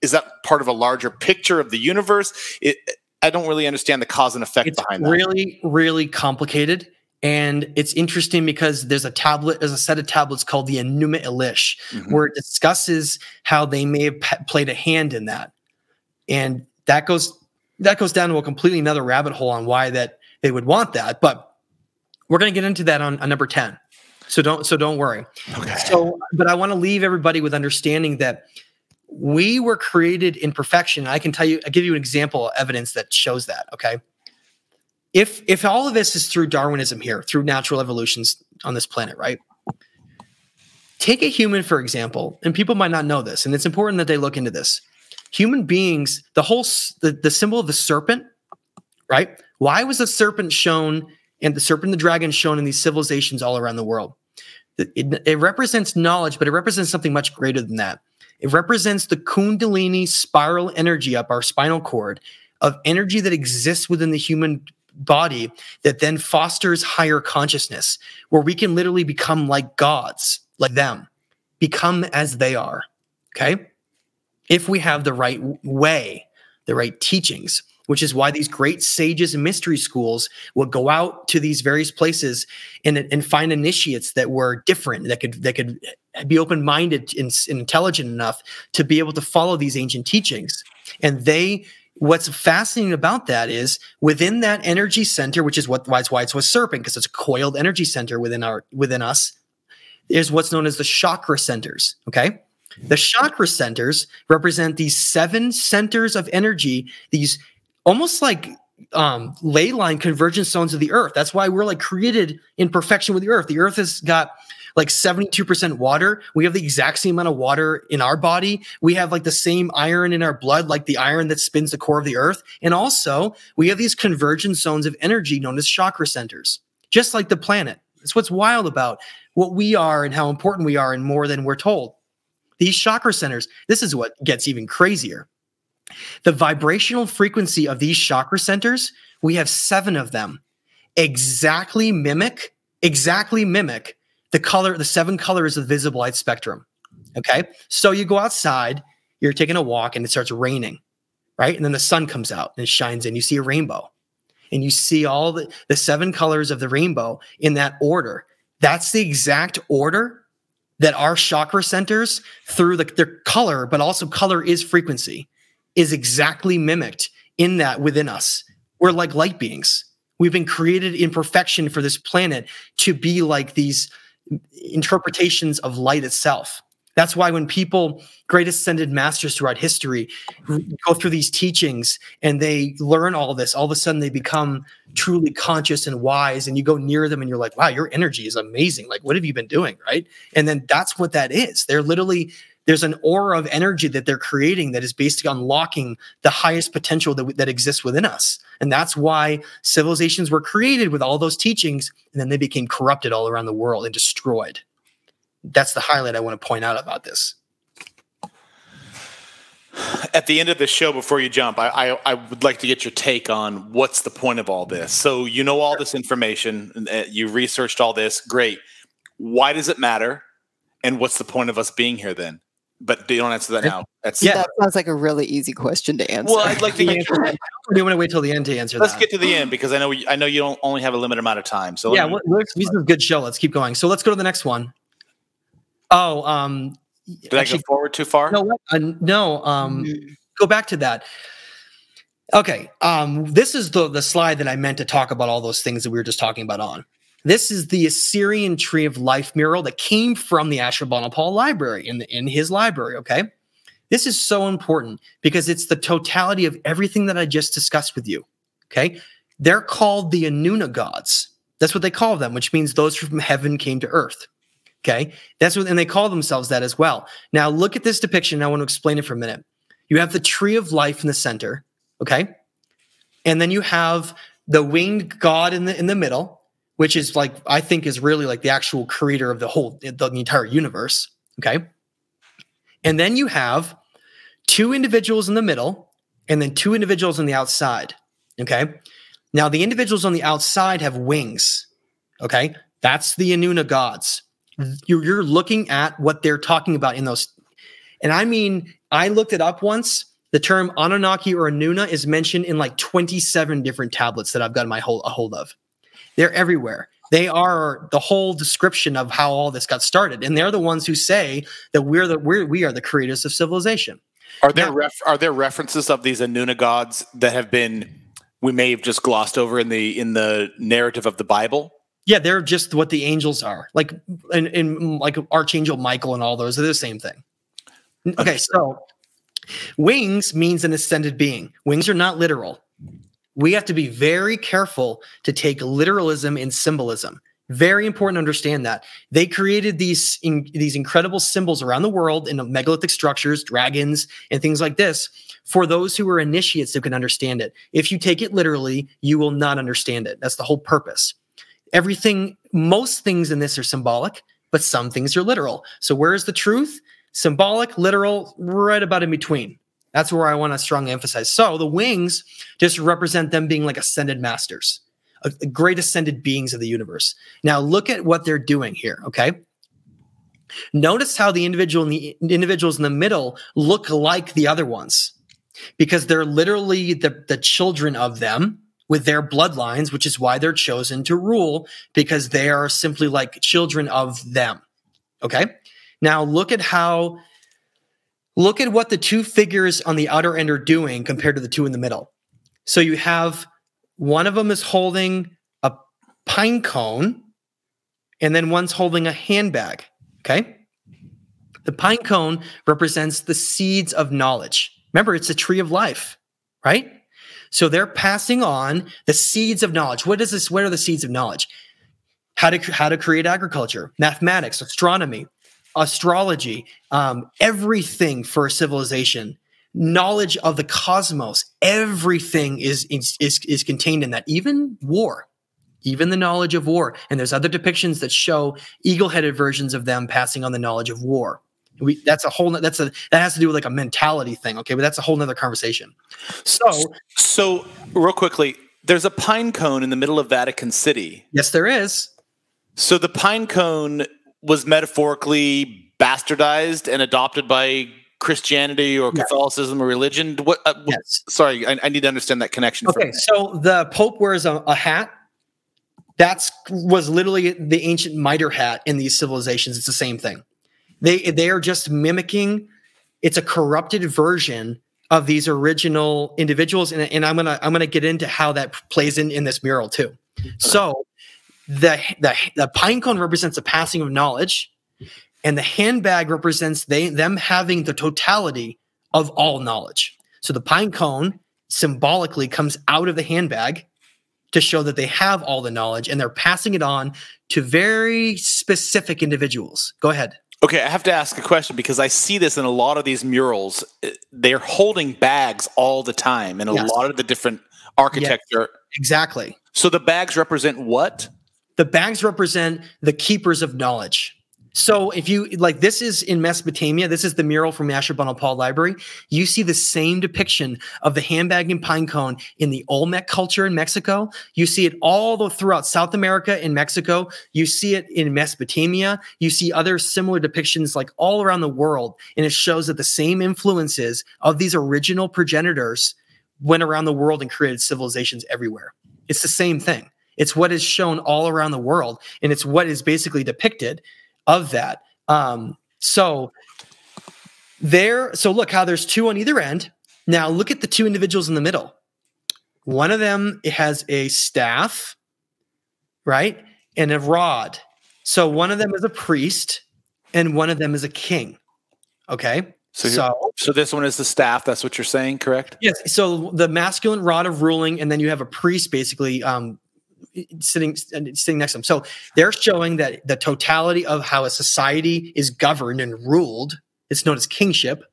is that part of a larger picture of the universe? It, I don't really understand the cause and effect it's behind that. Really, really complicated And it's interesting because there's a tablet, there's a set of tablets called the Enuma Elish, Mhm. where it discusses how they may have p- played a hand in that. And that goes that goes down to a completely another rabbit hole on why that they would want that. But we're going to get into that on, on number 10. So don't so don't worry. Okay. So, but I want to leave everybody with understanding that we were created in perfection. I can tell you, I give you an example, evidence that shows that. Okay, if if all of this is through Darwinism here, through natural evolutions on this planet, right? Take a human for example, and people might not know this, and it's important that they look into this. Human beings, the whole the, the symbol of the serpent, right? Why was the serpent shown and the serpent and the dragon shown in these civilizations all around the world? It, it, represents knowledge, but it represents something much greater than that. It represents the Kundalini spiral energy up our spinal cord of energy that exists within the human body that then fosters higher consciousness, where we can literally become like gods, like them, become as they are. Okay. If we have the right way, the right teachings, which is why these great sages and mystery schools will go out to these various places and, and find initiates that were different, that could that could be open-minded and, and intelligent enough to be able to follow these ancient teachings. And they, what's fascinating about that is within that energy center, which is what why it's why it's a serpent because it's a coiled energy center within our within us, is what's known as the chakra centers. Okay. The chakra centers represent these seven centers of energy, these almost like um, ley line convergence zones of the earth. That's why we're like created in perfection with the earth. The earth has got like 72% water. We have the exact same amount of water in our body. We have like the same iron in our blood, like the iron that spins the core of the earth. And also, we have these convergence zones of energy known as chakra centers, just like the planet. It's what's wild about what we are and how important we are, and more than we're told. These chakra centers, this is what gets even crazier. The vibrational frequency of these chakra centers, we have seven of them, exactly mimic, exactly mimic the color, the seven colors of the visible light spectrum. Okay. So you go outside, you're taking a walk, and it starts raining, right? And then the sun comes out and shines in. You see a rainbow. And you see all the, the seven colors of the rainbow in that order. That's the exact order that our chakra centers through the, their color, but also color is frequency, is exactly mimicked in that within us. We're like light beings. We've been created in perfection for this planet to be like these interpretations of light itself. That's why when people, great ascended masters throughout history, go through these teachings and they learn all this, all of a sudden they become truly conscious and wise. And you go near them and you're like, wow, your energy is amazing. Like, what have you been doing? Right. And then that's what that is. They're literally, there's an aura of energy that they're creating that is basically unlocking the highest potential that, that exists within us. And that's why civilizations were created with all those teachings and then they became corrupted all around the world and destroyed. That's the highlight I want to point out about this. At the end of the show, before you jump, I, I, I would like to get your take on what's the point of all this. So you know all this information, uh, you researched all this, great. Why does it matter? And what's the point of us being here then? But you don't answer that now. That's Yeah. That sounds like a really easy question to answer. Well, I'd like to get. Or do you want to wait till the end to answer Let's that? get to the end because I know we, I know you don't only have a limited amount of time. So yeah, me- well, let's- this is a good show. Let's keep going. So let's go to the next one. Oh, um, did I go forward too far? no. Uh, no, um, go back to that. Okay, um, this is the the slide that I meant to talk about all those things that we were just talking about on. This is the Assyrian Tree of Life mural that came from the Ashurbanipal library in the, in his library. Okay, this is so important because it's the totality of everything that I just discussed with you. Okay, they're called the Anuna gods. That's what they call them, which means those from heaven came to earth. Okay, that's what, and they call themselves that as well. Now, look at this depiction. I want to explain it for a minute. You have the tree of life in the center, okay, and then you have the winged god in the in the middle, which is like I think is really like the actual creator of the whole the, the entire universe, okay, and then you have two individuals in the middle, and then two individuals on the outside, okay. Now the individuals on the outside have wings, okay. That's the Anuna gods you're, you're looking at what they're talking about in those. And I mean, I looked it up once. The term Anunnaki or Anuna is mentioned in like 27 different tablets that I've got my hold, a hold of. They're everywhere. They are the whole description of how all this got started, and they're the ones who say that we're the we're, we are the creators of civilization. Are there Now- ref- are there references of these Anuna gods that have been we may have just glossed over in the in the narrative of the Bible? Yeah, they're just what the angels are, like in, in like Archangel Michael and all those. They're the same thing. Okay, so wings means an ascended being. Wings are not literal. We have to be very careful to take literalism and symbolism. Very important to understand that they created these in, these incredible symbols around the world in megalithic structures, dragons, and things like this for those who are initiates who can understand it. If you take it literally, you will not understand it. That's the whole purpose. Everything, most things in this are symbolic, but some things are literal. So where is the truth? Symbolic, literal, right about in between. That's where I want to strongly emphasize. So the wings just represent them being like ascended masters, a, a great ascended beings of the universe. Now look at what they're doing here. Okay. Notice how the individual in the individuals in the middle look like the other ones because they're literally the, the children of them with their bloodlines, which is why they're chosen to rule because they are simply like children of them. Okay. Now look at how, look at what the two figures on the outer end are doing compared to the two in the middle. So you have one of them is holding a pine cone and then one's holding a handbag. Okay. The pine cone represents the seeds of knowledge. Remember, it's a tree of life, right? So they're passing on the seeds of knowledge. What is this? What are the seeds of knowledge? How to how to create agriculture, mathematics, astronomy, astrology, um, everything for a civilization, knowledge of the cosmos. Everything is is is, is contained in that. Even war, even the knowledge of war. And there's other depictions that show eagle-headed versions of them passing on the knowledge of war. We, that's a whole. That's a that has to do with like a mentality thing. Okay, but that's a whole nother conversation. So So, real quickly, there's a pine cone in the middle of Vatican City. yes, there is. So the pine cone was metaphorically bastardized and adopted by Christianity or Yes. Catholicism or religion. What? Uh, Yes. Sorry, I, I need to understand that connection. Okay, so the Pope wears a, a hat. That's was literally the ancient mitre hat in these civilizations. It's the same thing. They they are just mimicking. It's a corrupted version of these original individuals, and, and I'm gonna I'm gonna get into how that plays in in this mural too. So the the the pine cone represents the passing of knowledge, and the handbag represents they them having the totality of all knowledge. So the pine cone symbolically comes out of the handbag to show that they have all the knowledge and they're passing it on to very specific individuals. Go ahead. Okay, I have to ask a question because I see this in a lot of these murals. They're holding bags all the time in a Yes. lot of the different architecture. Exactly. So the bags represent what? The bags represent the keepers of knowledge. So if you like, this is in Mesopotamia. This is the mural from the Ashurbanipal Library. You see the same depiction of the handbag and pine cone in the Olmec culture in Mexico. You see it all the, throughout South America and Mexico. You see it in Mesopotamia. You see other similar depictions like all around the world, and it shows that the same influences of these original progenitors went around the world and created civilizations everywhere. It's the same thing. It's what is shown all around the world, and it's what is basically depicted of that. Um, so there, so look how there's two on either end. Now look at the two individuals in the middle. One of them has a staff, right, and a rod. So one of them is a priest, and one of them is a king. Okay, So, so, so this one is the staff. That's what you're saying, correct? Yes. So the masculine rod of ruling, and then you have a priest basically um, sitting sitting next to him. So they're showing that the totality of how a society is governed and ruled. It's known as kingship.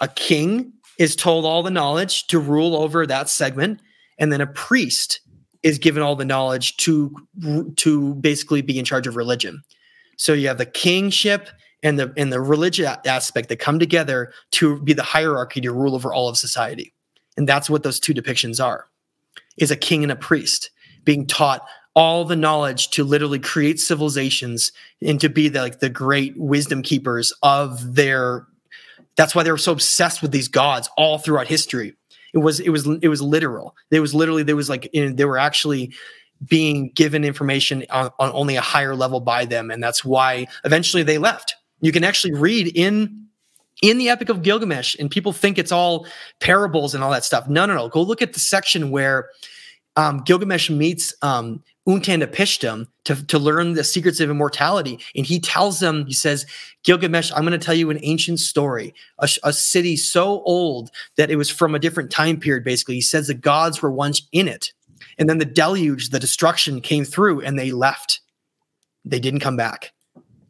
A king is told all the knowledge to rule over that segment, and then a priest is given all the knowledge to to basically be in charge of religion. So you have the kingship and the and the religious aspect that come together to be the hierarchy to rule over all of society. And that's what those two depictions are. Is a king and a priest being taught all the knowledge to literally create civilizations and to be the, like the great wisdom keepers of their that's why they were so obsessed with these gods all throughout history. It was it was it was literal. There was literally there was like in, there were actually being given information on, on only a higher level by them, and that's why eventually they left. You can actually read in in the Epic of Gilgamesh, and people think it's all parables and all that stuff. No, no, no. Go look at the section where um, Gilgamesh meets um, to, to learn the secrets of immortality. And he tells them, he says, Gilgamesh, I'm going to tell you an ancient story, a, a, city so old that it was from a different time period, basically. He says the gods were once in it. And then the deluge, the destruction came through and they left. They didn't come back.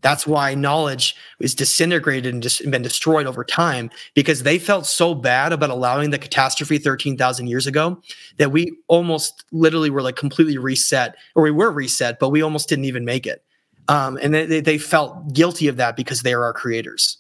That's why knowledge is disintegrated and just been destroyed over time because they felt so bad about allowing the catastrophe 13,000 years ago that we almost literally were like completely reset, or we were reset, but we almost didn't even make it. Um, and they, they felt guilty of that because they are our creators.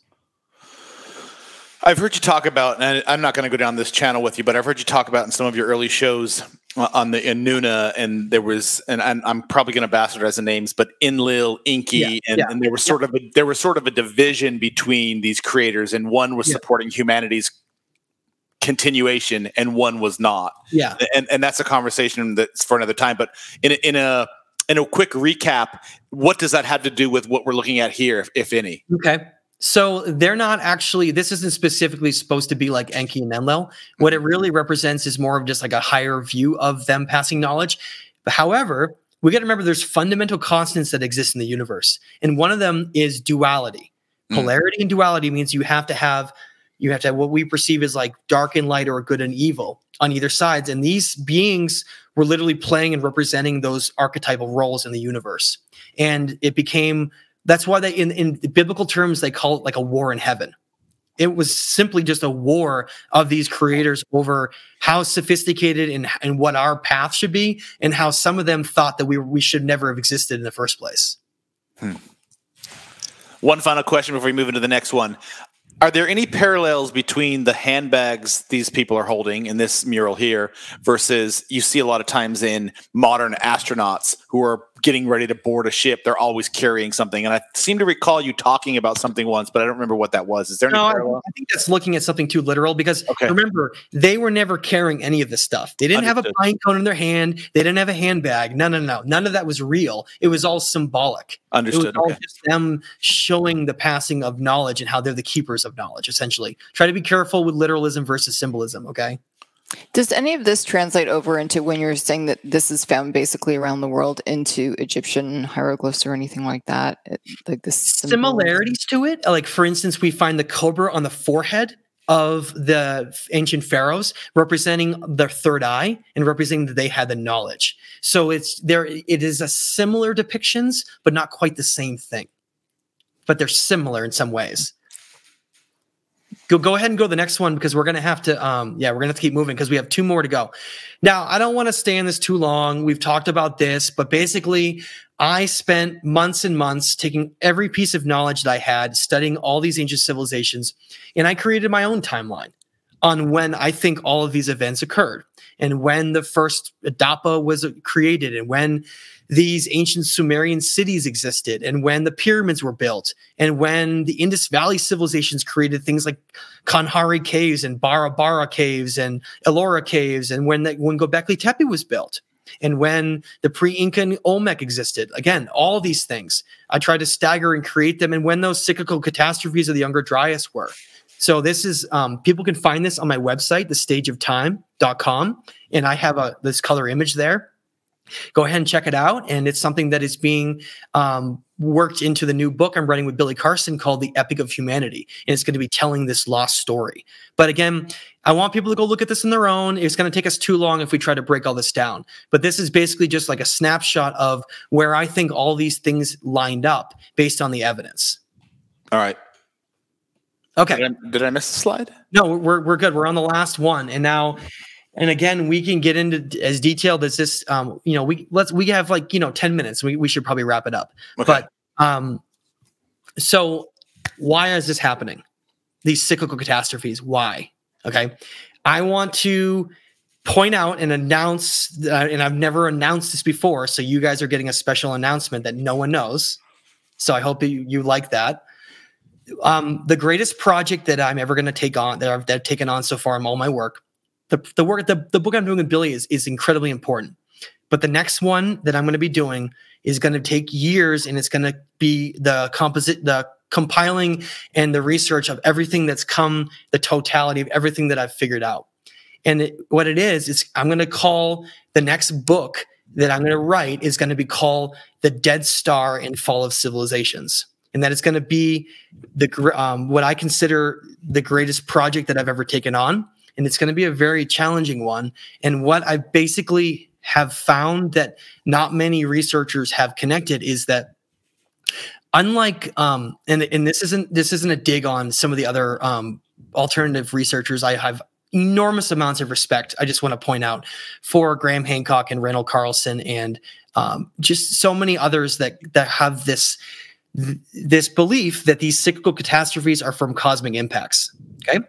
I've heard you talk about, and I'm not going to go down this channel with you, but I've heard you talk about in some of your early shows Uh, on the Anuna, and there was, and I'm, I'm probably going to bastardize the names, but Enlil, Enki, yeah, and, yeah, and, there was sort yeah. of a, there was sort of a division between these creators, and one was supporting humanity's continuation, and one was not. Yeah, and and that's a conversation that's for another time. But in a, in a in a quick recap, what does that have to do with what we're looking at here, if, if any? Okay. So they're not actually, this isn't specifically supposed to be like Enki and Enlil. What it really represents is more of just like a higher view of them passing knowledge. But however, we got to remember there's fundamental constants that exist in the universe. And one of them is duality. Mm. Polarity and duality means you have to have you have to have what we perceive as like dark and light or good and evil on either sides. And these beings were literally playing and representing those archetypal roles in the universe. And it became that's why they, in, in biblical terms, they call it like a war in heaven. It was simply just a war of these creators over how sophisticated and, and what our path should be, and how some of them thought that we, we should never have existed in the first place. Hmm. One final question before we move into the next one. Are there any parallels between the handbags these people are holding in this mural here versus you see a lot of times in modern astronauts who are getting ready to board a ship, they're always carrying something. And I seem to recall you talking about something once, but I don't remember what that was. Is there no, any I think that's looking at something too literal because okay. remember, they were never carrying any of this stuff. They didn't Understood. have a pine cone in their hand. They didn't have a handbag. No, no, no. None of that was real. It was all symbolic. Understood. It was all just them showing the passing of knowledge and how they're the keepers of knowledge, essentially. Try to be careful with literalism versus symbolism, okay? Does any of this translate over into when you're saying that this is found basically around the world into Egyptian hieroglyphs or anything like that? like the similarities to it, like for instance, we find the cobra on the forehead of the ancient pharaohs representing their third eye and representing that they had the knowledge. So it's there it is a similar depictions but not quite the same thing. But they're similar in some ways go go ahead and go to the next one because we're gonna have to um yeah we're gonna have to keep moving because we have two more to go. Now i don't want to stay in this too long. We've talked about this but basically i spent months and months taking every piece of knowledge that i had studying all these ancient civilizations and i created my own timeline on when i think all of these events occurred and when the first adapa was created and when these ancient Sumerian cities existed and when the pyramids were built and when the Indus Valley civilizations created things like Kanheri caves and Barabar caves and Ellora caves and when the, when Göbekli Tepe was built and when the pre-Incan Olmec existed. Again, all these things. I tried to stagger and create them and when those cyclical catastrophes of the Younger Dryas were. So this is um, people can find this on my website, thestageoftime.com, and I have a this color image there go ahead and check it out. And it's something that is being um, worked into the new book I'm writing with Billy Carson called The Epic of Humanity. And it's going to be telling this lost story. But again, I want people to go look at this on their own. It's going to take us too long if we try to break all this down. But this is basically just like a snapshot of where I think all these things lined up based on the evidence. All right. Okay. Did I, did I miss a slide? No, we're, we're good. We're on the last one. And now and again we can get into as detailed as this um you know we let's we have like you know 10 minutes. We, we should probably wrap it up. Okay. but um so why is this happening? These cyclical catastrophes why? Okay. I want to point out and announce uh, and i've never announced this before so you guys are getting a special announcement that no one knows. So i hope you, you like that. Um, the greatest project that i'm ever going to take on that I've, that I've taken on so far in all my work the, the work the, the book i'm doing with billy is, is incredibly important But the next one that I'm going to be doing is going to take years and it's going to be the composite, the compiling and the research of everything that's come, the totality of everything that I've figured out. And it, what it is, is I'm going to call the next book that I'm going to write is going to be called The Dead Star and Fall of Civilizations. And that it's going to be the um, what I consider the greatest project that I've ever taken on. And it's going to be a very challenging one. And what I basically have found that not many researchers have connected is that unlike um, and and this isn't this isn't a dig on some of the other um, alternative researchers I have enormous amounts of respect. I just want to point out for Graham Hancock and Randall Carlson and um, just so many others that that have this th- this belief that these cyclical catastrophes are from cosmic impacts. Okay,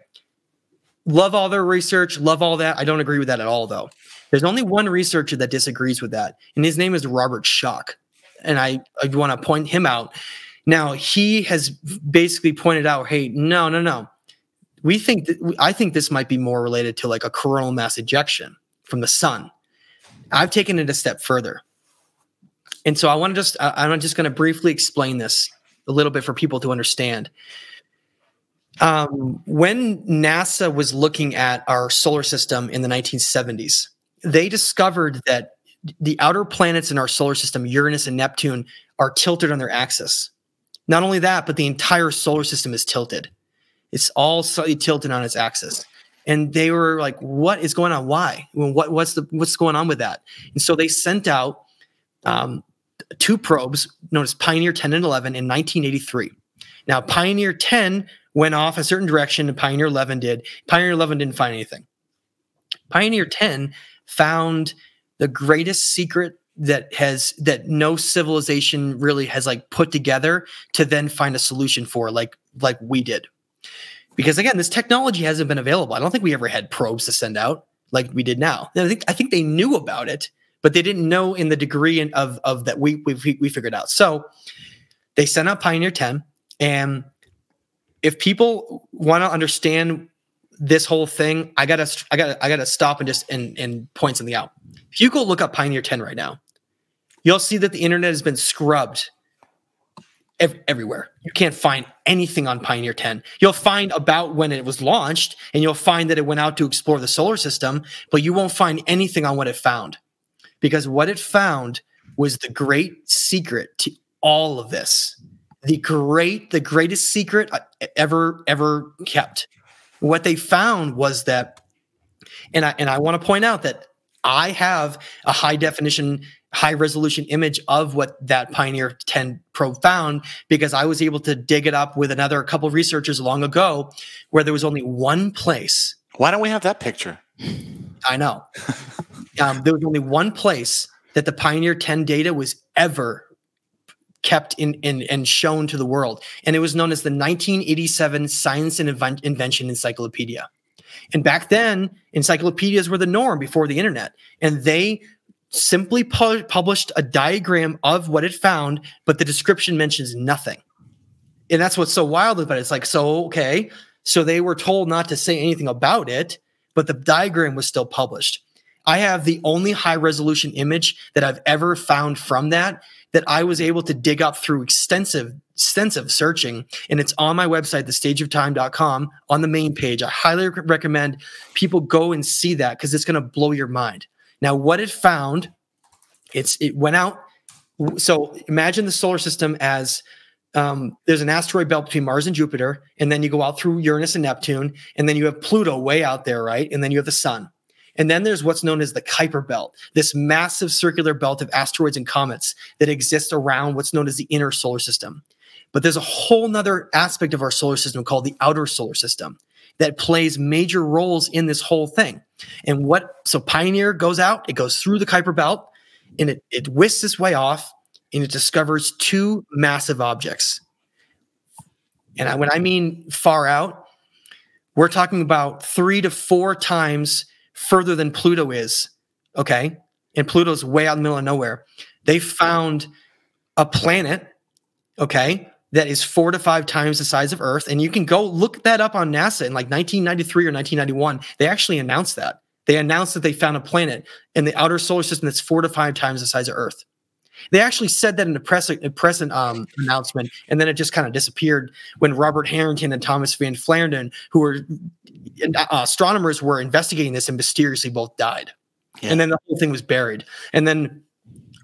love all their research, love all that. I don't agree with that at all, though. There's only one researcher that disagrees with that, and his name is Robert Schoch. And I, I want to point him out. Now, he has basically pointed out hey, no, no, no. We think that, I think this might be more related to like a coronal mass ejection from the sun. I've taken it a step further. And so I want to just, I'm just going to briefly explain this a little bit for people to understand. Um, when NASA was looking at our solar system in the 1970s, they discovered that the outer planets in our solar system, Uranus and Neptune, are tilted on their axis. Not only that, but the entire solar system is tilted. It's all slightly tilted on its axis. And they were like, "What is going on? Why? What, what's the what's going on with that?" And so they sent out um, two probes known as Pioneer 10 and 11 in 1983. Now, Pioneer 10 went off a certain direction, and Pioneer 11 did. Pioneer 11 didn't find anything. Pioneer 10 found the greatest secret that has that no civilization really has like put together to then find a solution for like like we did because again this technology hasn't been available i don't think we ever had probes to send out like we did now i think i think they knew about it but they didn't know in the degree of of that we we, we figured out so they sent out pioneer 10 and if people want to understand this whole thing, I gotta, I gotta, I gotta stop and just and and point something out. If you go look up Pioneer 10 right now, you'll see that the internet has been scrubbed ev- everywhere. You can't find anything on Pioneer 10. You'll find about when it was launched, and you'll find that it went out to explore the solar system, but you won't find anything on what it found, because what it found was the great secret to all of this. The great, the greatest secret uh, ever, ever kept what they found was that, and I and I want to point out that I have a high definition, high resolution image of what that Pioneer 10 probe found because I was able to dig it up with another couple of researchers long ago where there was only one place. Why don't we have that picture? I know. *laughs* um, there was only one place that the Pioneer 10 data was ever kept in, in and shown to the world. And it was known as the 1987 Science and Inven- Invention Encyclopedia. And back then, encyclopedias were the norm before the internet. And they simply pu- published a diagram of what it found, but the description mentions nothing. And that's what's so wild about it. It's like, so, okay. So they were told not to say anything about it, but the diagram was still published. I have the only high resolution image that I've ever found from that that I was able to dig up through extensive extensive searching and it's on my website thestageoftime.com on the main page. I highly recommend people go and see that cuz it's going to blow your mind. Now what it found it's it went out so imagine the solar system as um, there's an asteroid belt between Mars and Jupiter, and then you go out through Uranus and Neptune, and then you have Pluto way out there, right? And then you have the sun. And then there's what's known as the Kuiper Belt, this massive circular belt of asteroids and comets that exists around what's known as the inner solar system. But there's a whole nother aspect of our solar system called the outer solar system that plays major roles in this whole thing. And what so Pioneer goes out, it goes through the Kuiper Belt, and it, it whisks its way off and it discovers two massive objects. And I, when I mean far out, we're talking about three to four times further than Pluto is. Okay. And Pluto's way out in the middle of nowhere. They found a planet, okay, that is four to five times the size of Earth. And you can go look that up on NASA in like 1993 or 1991. They actually announced that. They announced that they found a planet in the outer solar system that's four to five times the size of Earth. They actually said that in a press, a press um, announcement, and then it just kind of disappeared when Robert Harrington and Thomas Van Flandern, who were uh, astronomers, were investigating this and mysteriously both died. Yeah. And then the whole thing was buried. And then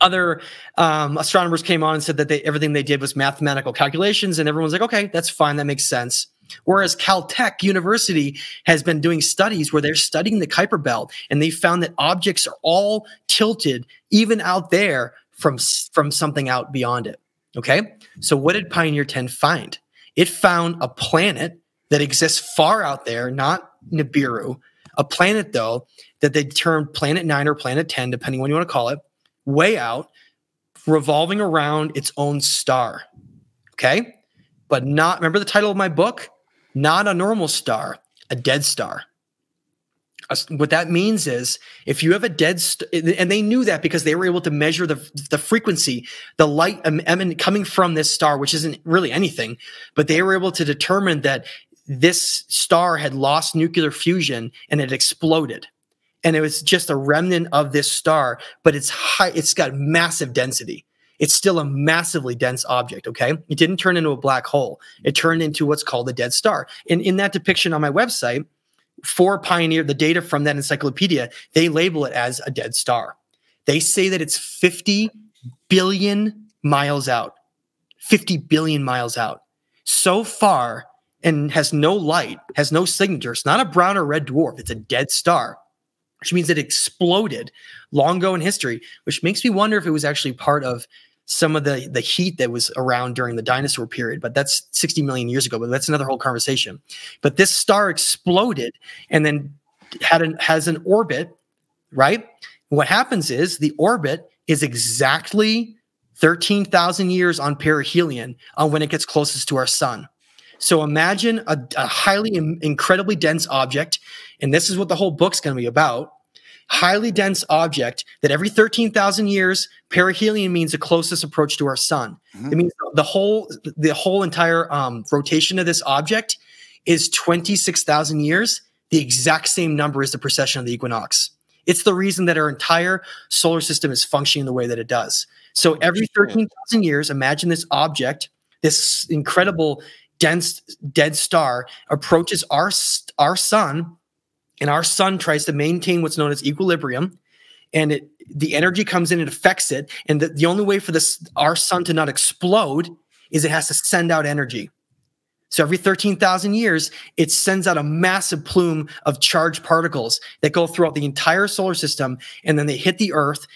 other um, astronomers came on and said that they, everything they did was mathematical calculations, and everyone's like, okay, that's fine, that makes sense. Whereas Caltech University has been doing studies where they're studying the Kuiper Belt, and they found that objects are all tilted, even out there, from from something out beyond it. Okay, so what did Pioneer 10 find? It found a planet that exists far out there, not Nibiru, a planet though that they termed Planet Nine or Planet 10, depending on what you want to call it way out, revolving around its own star. Okay. But not, remember the title of my book? Not a normal star, a dead star. What that means is if you have a dead, st- and they knew that because they were able to measure the, the frequency, the light coming from this star, which isn't really anything, but they were able to determine that this star had lost nuclear fusion and it exploded and it was just a remnant of this star, but it's high, it's got massive density. It's still a massively dense object, okay? It didn't turn into a black hole. It turned into what's called a dead star. And in that depiction on my website, for Pioneer, the data from that encyclopedia, they label it as a dead star. They say that it's 50 billion miles out. 50 billion miles out. So far, and has no light, has no signature. It's not a brown or red dwarf. It's a dead star which means it exploded long ago in history, which makes me wonder if it was actually part of some of the the heat that was around during the dinosaur period but that's 60 million years ago but that's another whole conversation. But this star exploded and then had an has an orbit right? What happens is the orbit is exactly 13,000 years on perihelion on when it gets closest to our sun. So imagine a, a highly incredibly dense object and this is what the whole book's going to be about highly dense object that every 13,000 years perihelion means the closest approach to our sun. Mm-hmm. It means the whole the whole entire um, rotation of this object is 26,000 years, the exact same number as the precession of the equinox. It's the reason that our entire solar system is functioning the way that it does. So every 13,000 years, imagine this object, this incredible dense dead star approaches our our sun and our sun tries to maintain what's known as equilibrium and it the energy comes in and affects it and the, the only way for this our sun to not explode is it has to send out energy. So every 13,000 years it sends out a massive plume of charged particles that go throughout the entire solar system and then they hit the earth.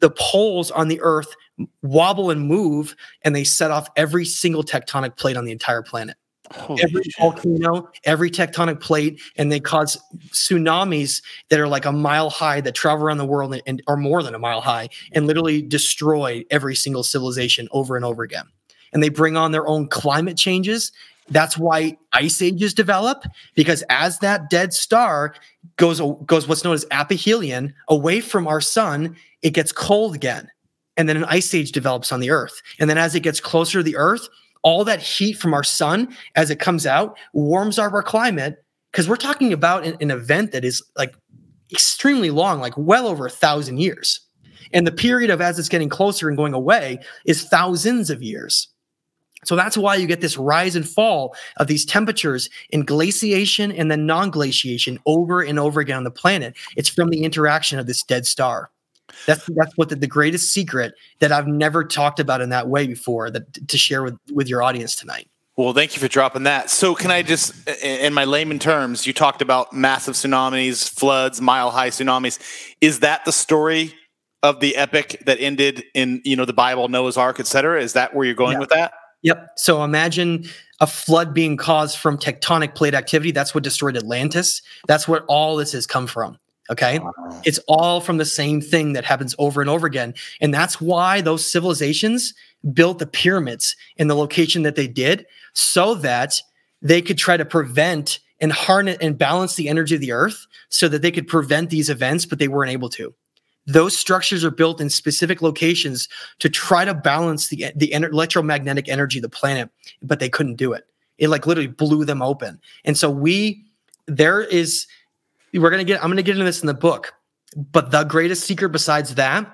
The poles on the earth wobble and move and they set off every single tectonic plate on the entire planet Holy every shit. volcano, every tectonic plate, and they cause tsunamis that are like a mile high that travel around the world and, and are more than a mile high and literally destroy every single civilization over and over again. And they bring on their own climate changes. That's why ice ages develop because as that dead star goes goes what's known as aphelion away from our sun, it gets cold again. And then an ice age develops on the earth. And then as it gets closer to the earth, all that heat from our sun as it comes out warms our climate because we're talking about an, an, event that is like extremely long, like well over a thousand years. And the period of as it's getting closer and going away is thousands of years. So that's why you get this rise and fall of these temperatures in glaciation and then non glaciation over and over again on the planet. It's from the interaction of this dead star. That's that's what the, the greatest secret that I've never talked about in that way before that to share with with your audience tonight. Well, thank you for dropping that. So, can I just, in my layman terms, you talked about massive tsunamis, floods, mile high tsunamis. Is that the story of the epic that ended in, you know, the Bible, Noah's Ark, et cetera? Is that where you're going yeah. with that? Yep. So imagine a flood being caused from tectonic plate activity. That's what destroyed Atlantis. That's where all this has come from. Okay. Wow. It's all from the same thing that happens over and over again. And that's why those civilizations built the pyramids in the location that they did so that they could try to prevent and harness and balance the energy of the earth so that they could prevent these events, but they weren't able to. Those structures are built in specific locations to try to balance the, the electromagnetic energy of the planet, but they couldn't do it. It like literally blew them open. And so we, there is, we're gonna get. I'm gonna get into this in the book, but the greatest secret besides that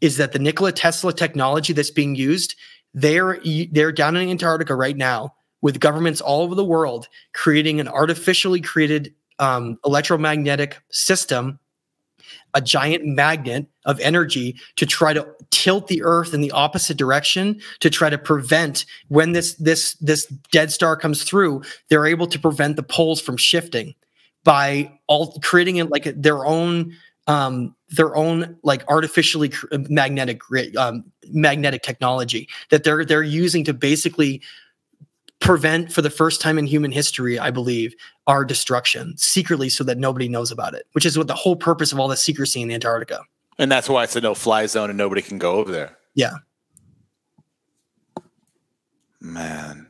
is that the Nikola Tesla technology that's being used, they're they're down in Antarctica right now with governments all over the world creating an artificially created um, electromagnetic system a giant magnet of energy to try to tilt the earth in the opposite direction to try to prevent when this this this dead star comes through they're able to prevent the poles from shifting by all creating it like their own um their own like artificially magnetic um, magnetic technology that they're they're using to basically prevent for the first time in human history i believe our destruction secretly so that nobody knows about it which is what the whole purpose of all the secrecy in antarctica. And that's why it's a no fly zone and nobody can go over there. Yeah. Man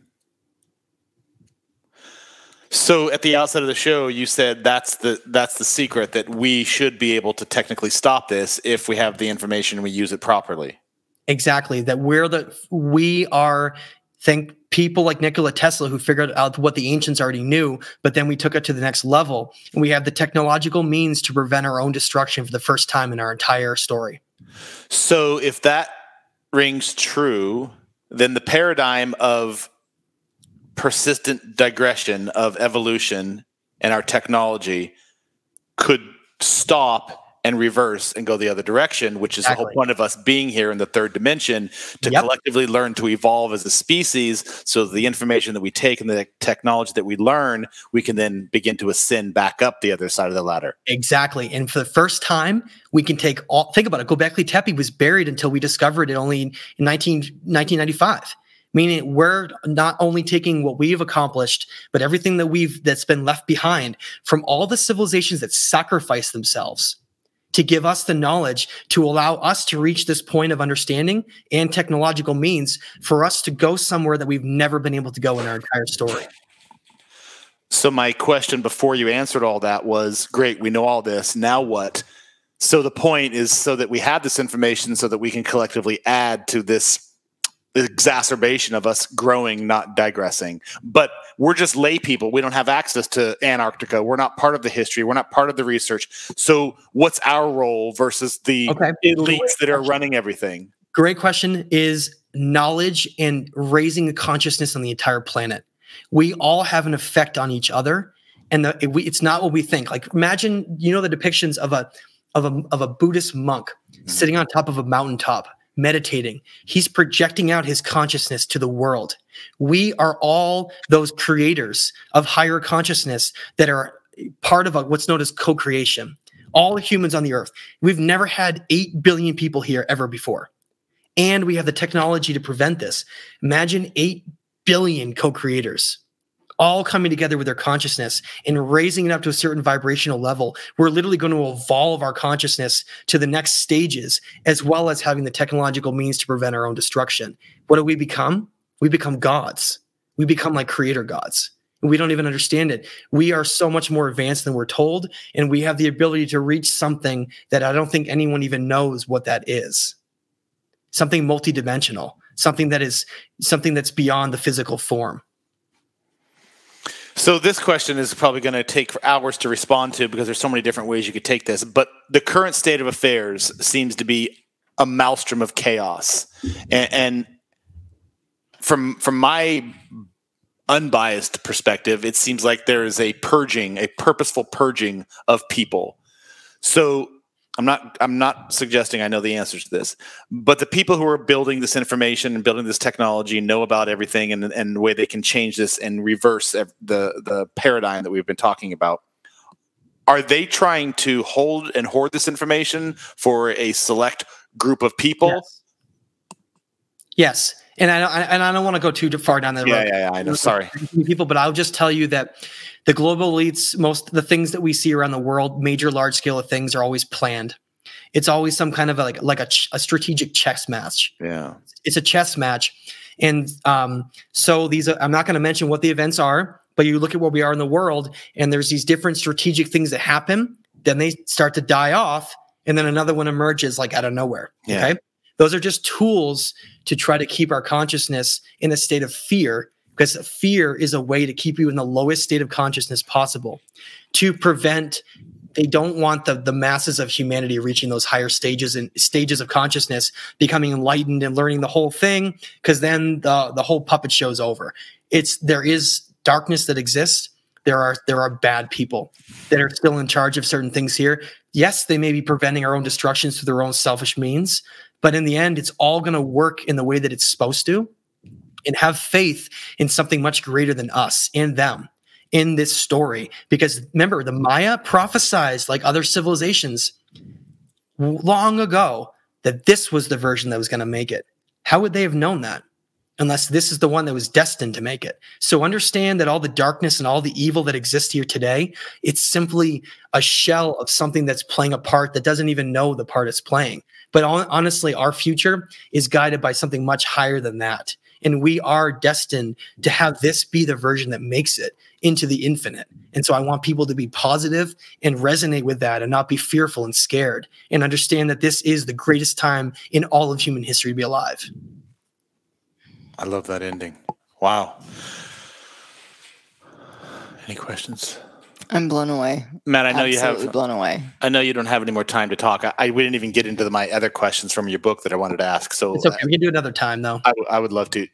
so at the outset of the show you said that's the that's the secret that we should be able to technically stop this if we have the information and we use it properly exactly that we're the we are think people like Nikola Tesla who figured out what the ancients already knew, but then we took it to the next level. And we have the technological means to prevent our own destruction for the first time in our entire story. So if that rings true, then the paradigm of persistent digression of evolution and our technology could stop and reverse and go the other direction, which is exactly. the whole point of us being here in the third dimension to yep. collectively learn to evolve as a species. So the information that we take and the technology that we learn, we can then begin to ascend back up the other side of the ladder. Exactly. And for the first time, we can take all, think about it. Gobekli Tepe was buried until we discovered it only in 19, 1995 meaning we're not only taking what we've accomplished but everything that we've that's been left behind from all the civilizations that sacrifice themselves to give us the knowledge to allow us to reach this point of understanding and technological means for us to go somewhere that we've never been able to go in our entire story. So, my question before you answered all that was great, we know all this. Now what? So, the point is so that we have this information so that we can collectively add to this exacerbation of us growing, not digressing. But we're just lay people. We don't have access to Antarctica. We're not part of the history. We're not part of the research. So, what's our role versus the okay. elites that are running everything? Great question is knowledge and raising the consciousness on the entire planet. We all have an effect on each other, and the, it, we, it's not what we think. Like imagine, you know, the depictions of a of a of a Buddhist monk mm-hmm. sitting on top of a mountaintop meditating. He's projecting out his consciousness to the world. We are all those creators of higher consciousness that are part of a, what's known as co creation. All humans on the earth. We've never had 8 billion people here ever before. And we have the technology to prevent this. Imagine 8 billion co creators all coming together with their consciousness and raising it up to a certain vibrational level, we're literally going to evolve our consciousness to the next stages, as well as having the technological means to prevent our own destruction. What do we become? We become gods. We become like creator gods. We don't even understand it. We are so much more advanced than we're told, and we have the ability to reach something that I don't think anyone even knows what that is. Something multidimensional, something that is something that's beyond the physical form. So this question is probably going to take hours to respond to because there's so many different ways you could take this. But the current state of affairs seems to be a maelstrom of chaos, and, and from from my unbiased perspective, it seems like there is a purging, a purposeful purging of people. So I'm not I'm not suggesting I know the answers to this, but the people who are building this information and building this technology know about everything and and the way they can change this and reverse the the paradigm that we've been talking about. Are they trying to hold and hoard this information for a select group of people? Yes. yes. And I don't, and I don't want to go too far down that yeah, road. Yeah, yeah, I know. Sorry, people, but I'll just tell you that the global elites, most the things that we see around the world, major large scale of things are always planned. It's always some kind of like like a, a strategic chess match. Yeah, it's a chess match, and um, so these I'm not going to mention what the events are, but you look at where we are in the world, and there's these different strategic things that happen. Then they start to die off, and then another one emerges like out of nowhere. Yeah. Okay, those are just tools to try to keep our consciousness in a state of fear because fear is a way to keep you in the lowest state of consciousness possible to prevent they don't want the the masses of humanity reaching those higher stages and stages of consciousness, becoming enlightened and learning the whole thing, because then the the whole puppet show's over. It's there is darkness that exists. There are there are bad people that are still in charge of certain things here. Yes, they may be preventing our own destructions through their own selfish means, but in the end, it's all going to work in the way that it's supposed to. And have faith in something much greater than us and them in this story. Because remember the maya prophesized like other civilizations long ago that this was the version that was going to make it. How would they have known that? Unless this is the one that was destined to make it. So understand that all the darkness and all the evil that exists here today it's simply a shell of something that's playing a part that doesn't even know the part it's playing. But honestly our future is guided by something much higher than that and we are destined to have this be the version that makes it into the infinite. And so I want people to be positive and resonate with that and not be fearful and scared and understand that this is the greatest time in all of human history to be alive. I love that ending. Wow. Any questions? I'm blown away. Matt, I know Absolutely you have blown away. I know you don't have any more time to talk. I, I we didn't even get into the, my other questions from your book that I wanted to ask. So it's okay. Uh, we can do another time though. I, I would love to.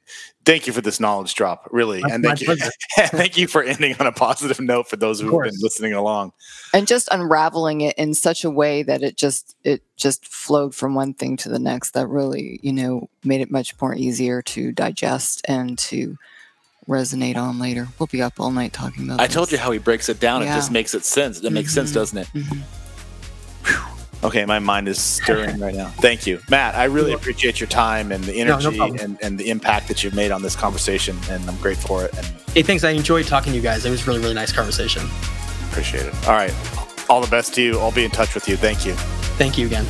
Thank you for this knowledge drop, really, My- and thank you, *laughs* thank you for ending on a positive note for those who have been listening along. And just unraveling it in such a way that it just it just flowed from one thing to the next that really, you know, made it much more easier to digest and to resonate on later. We'll be up all night talking about I told you how he breaks it down. It just makes it sense. It makes sense, Mhm. doesn't it? Mhm. Okay, my mind is stirring right now. Thank you, Matt. I really appreciate your time and the no energy and, and the impact that you've made on this conversation, and I'm grateful for it and Hey, thanks. I enjoyed talking to you guys. It was really, really nice conversation. appreciate it. All right, all the best to you. I'll be in touch with you. Thank you. Thank you again.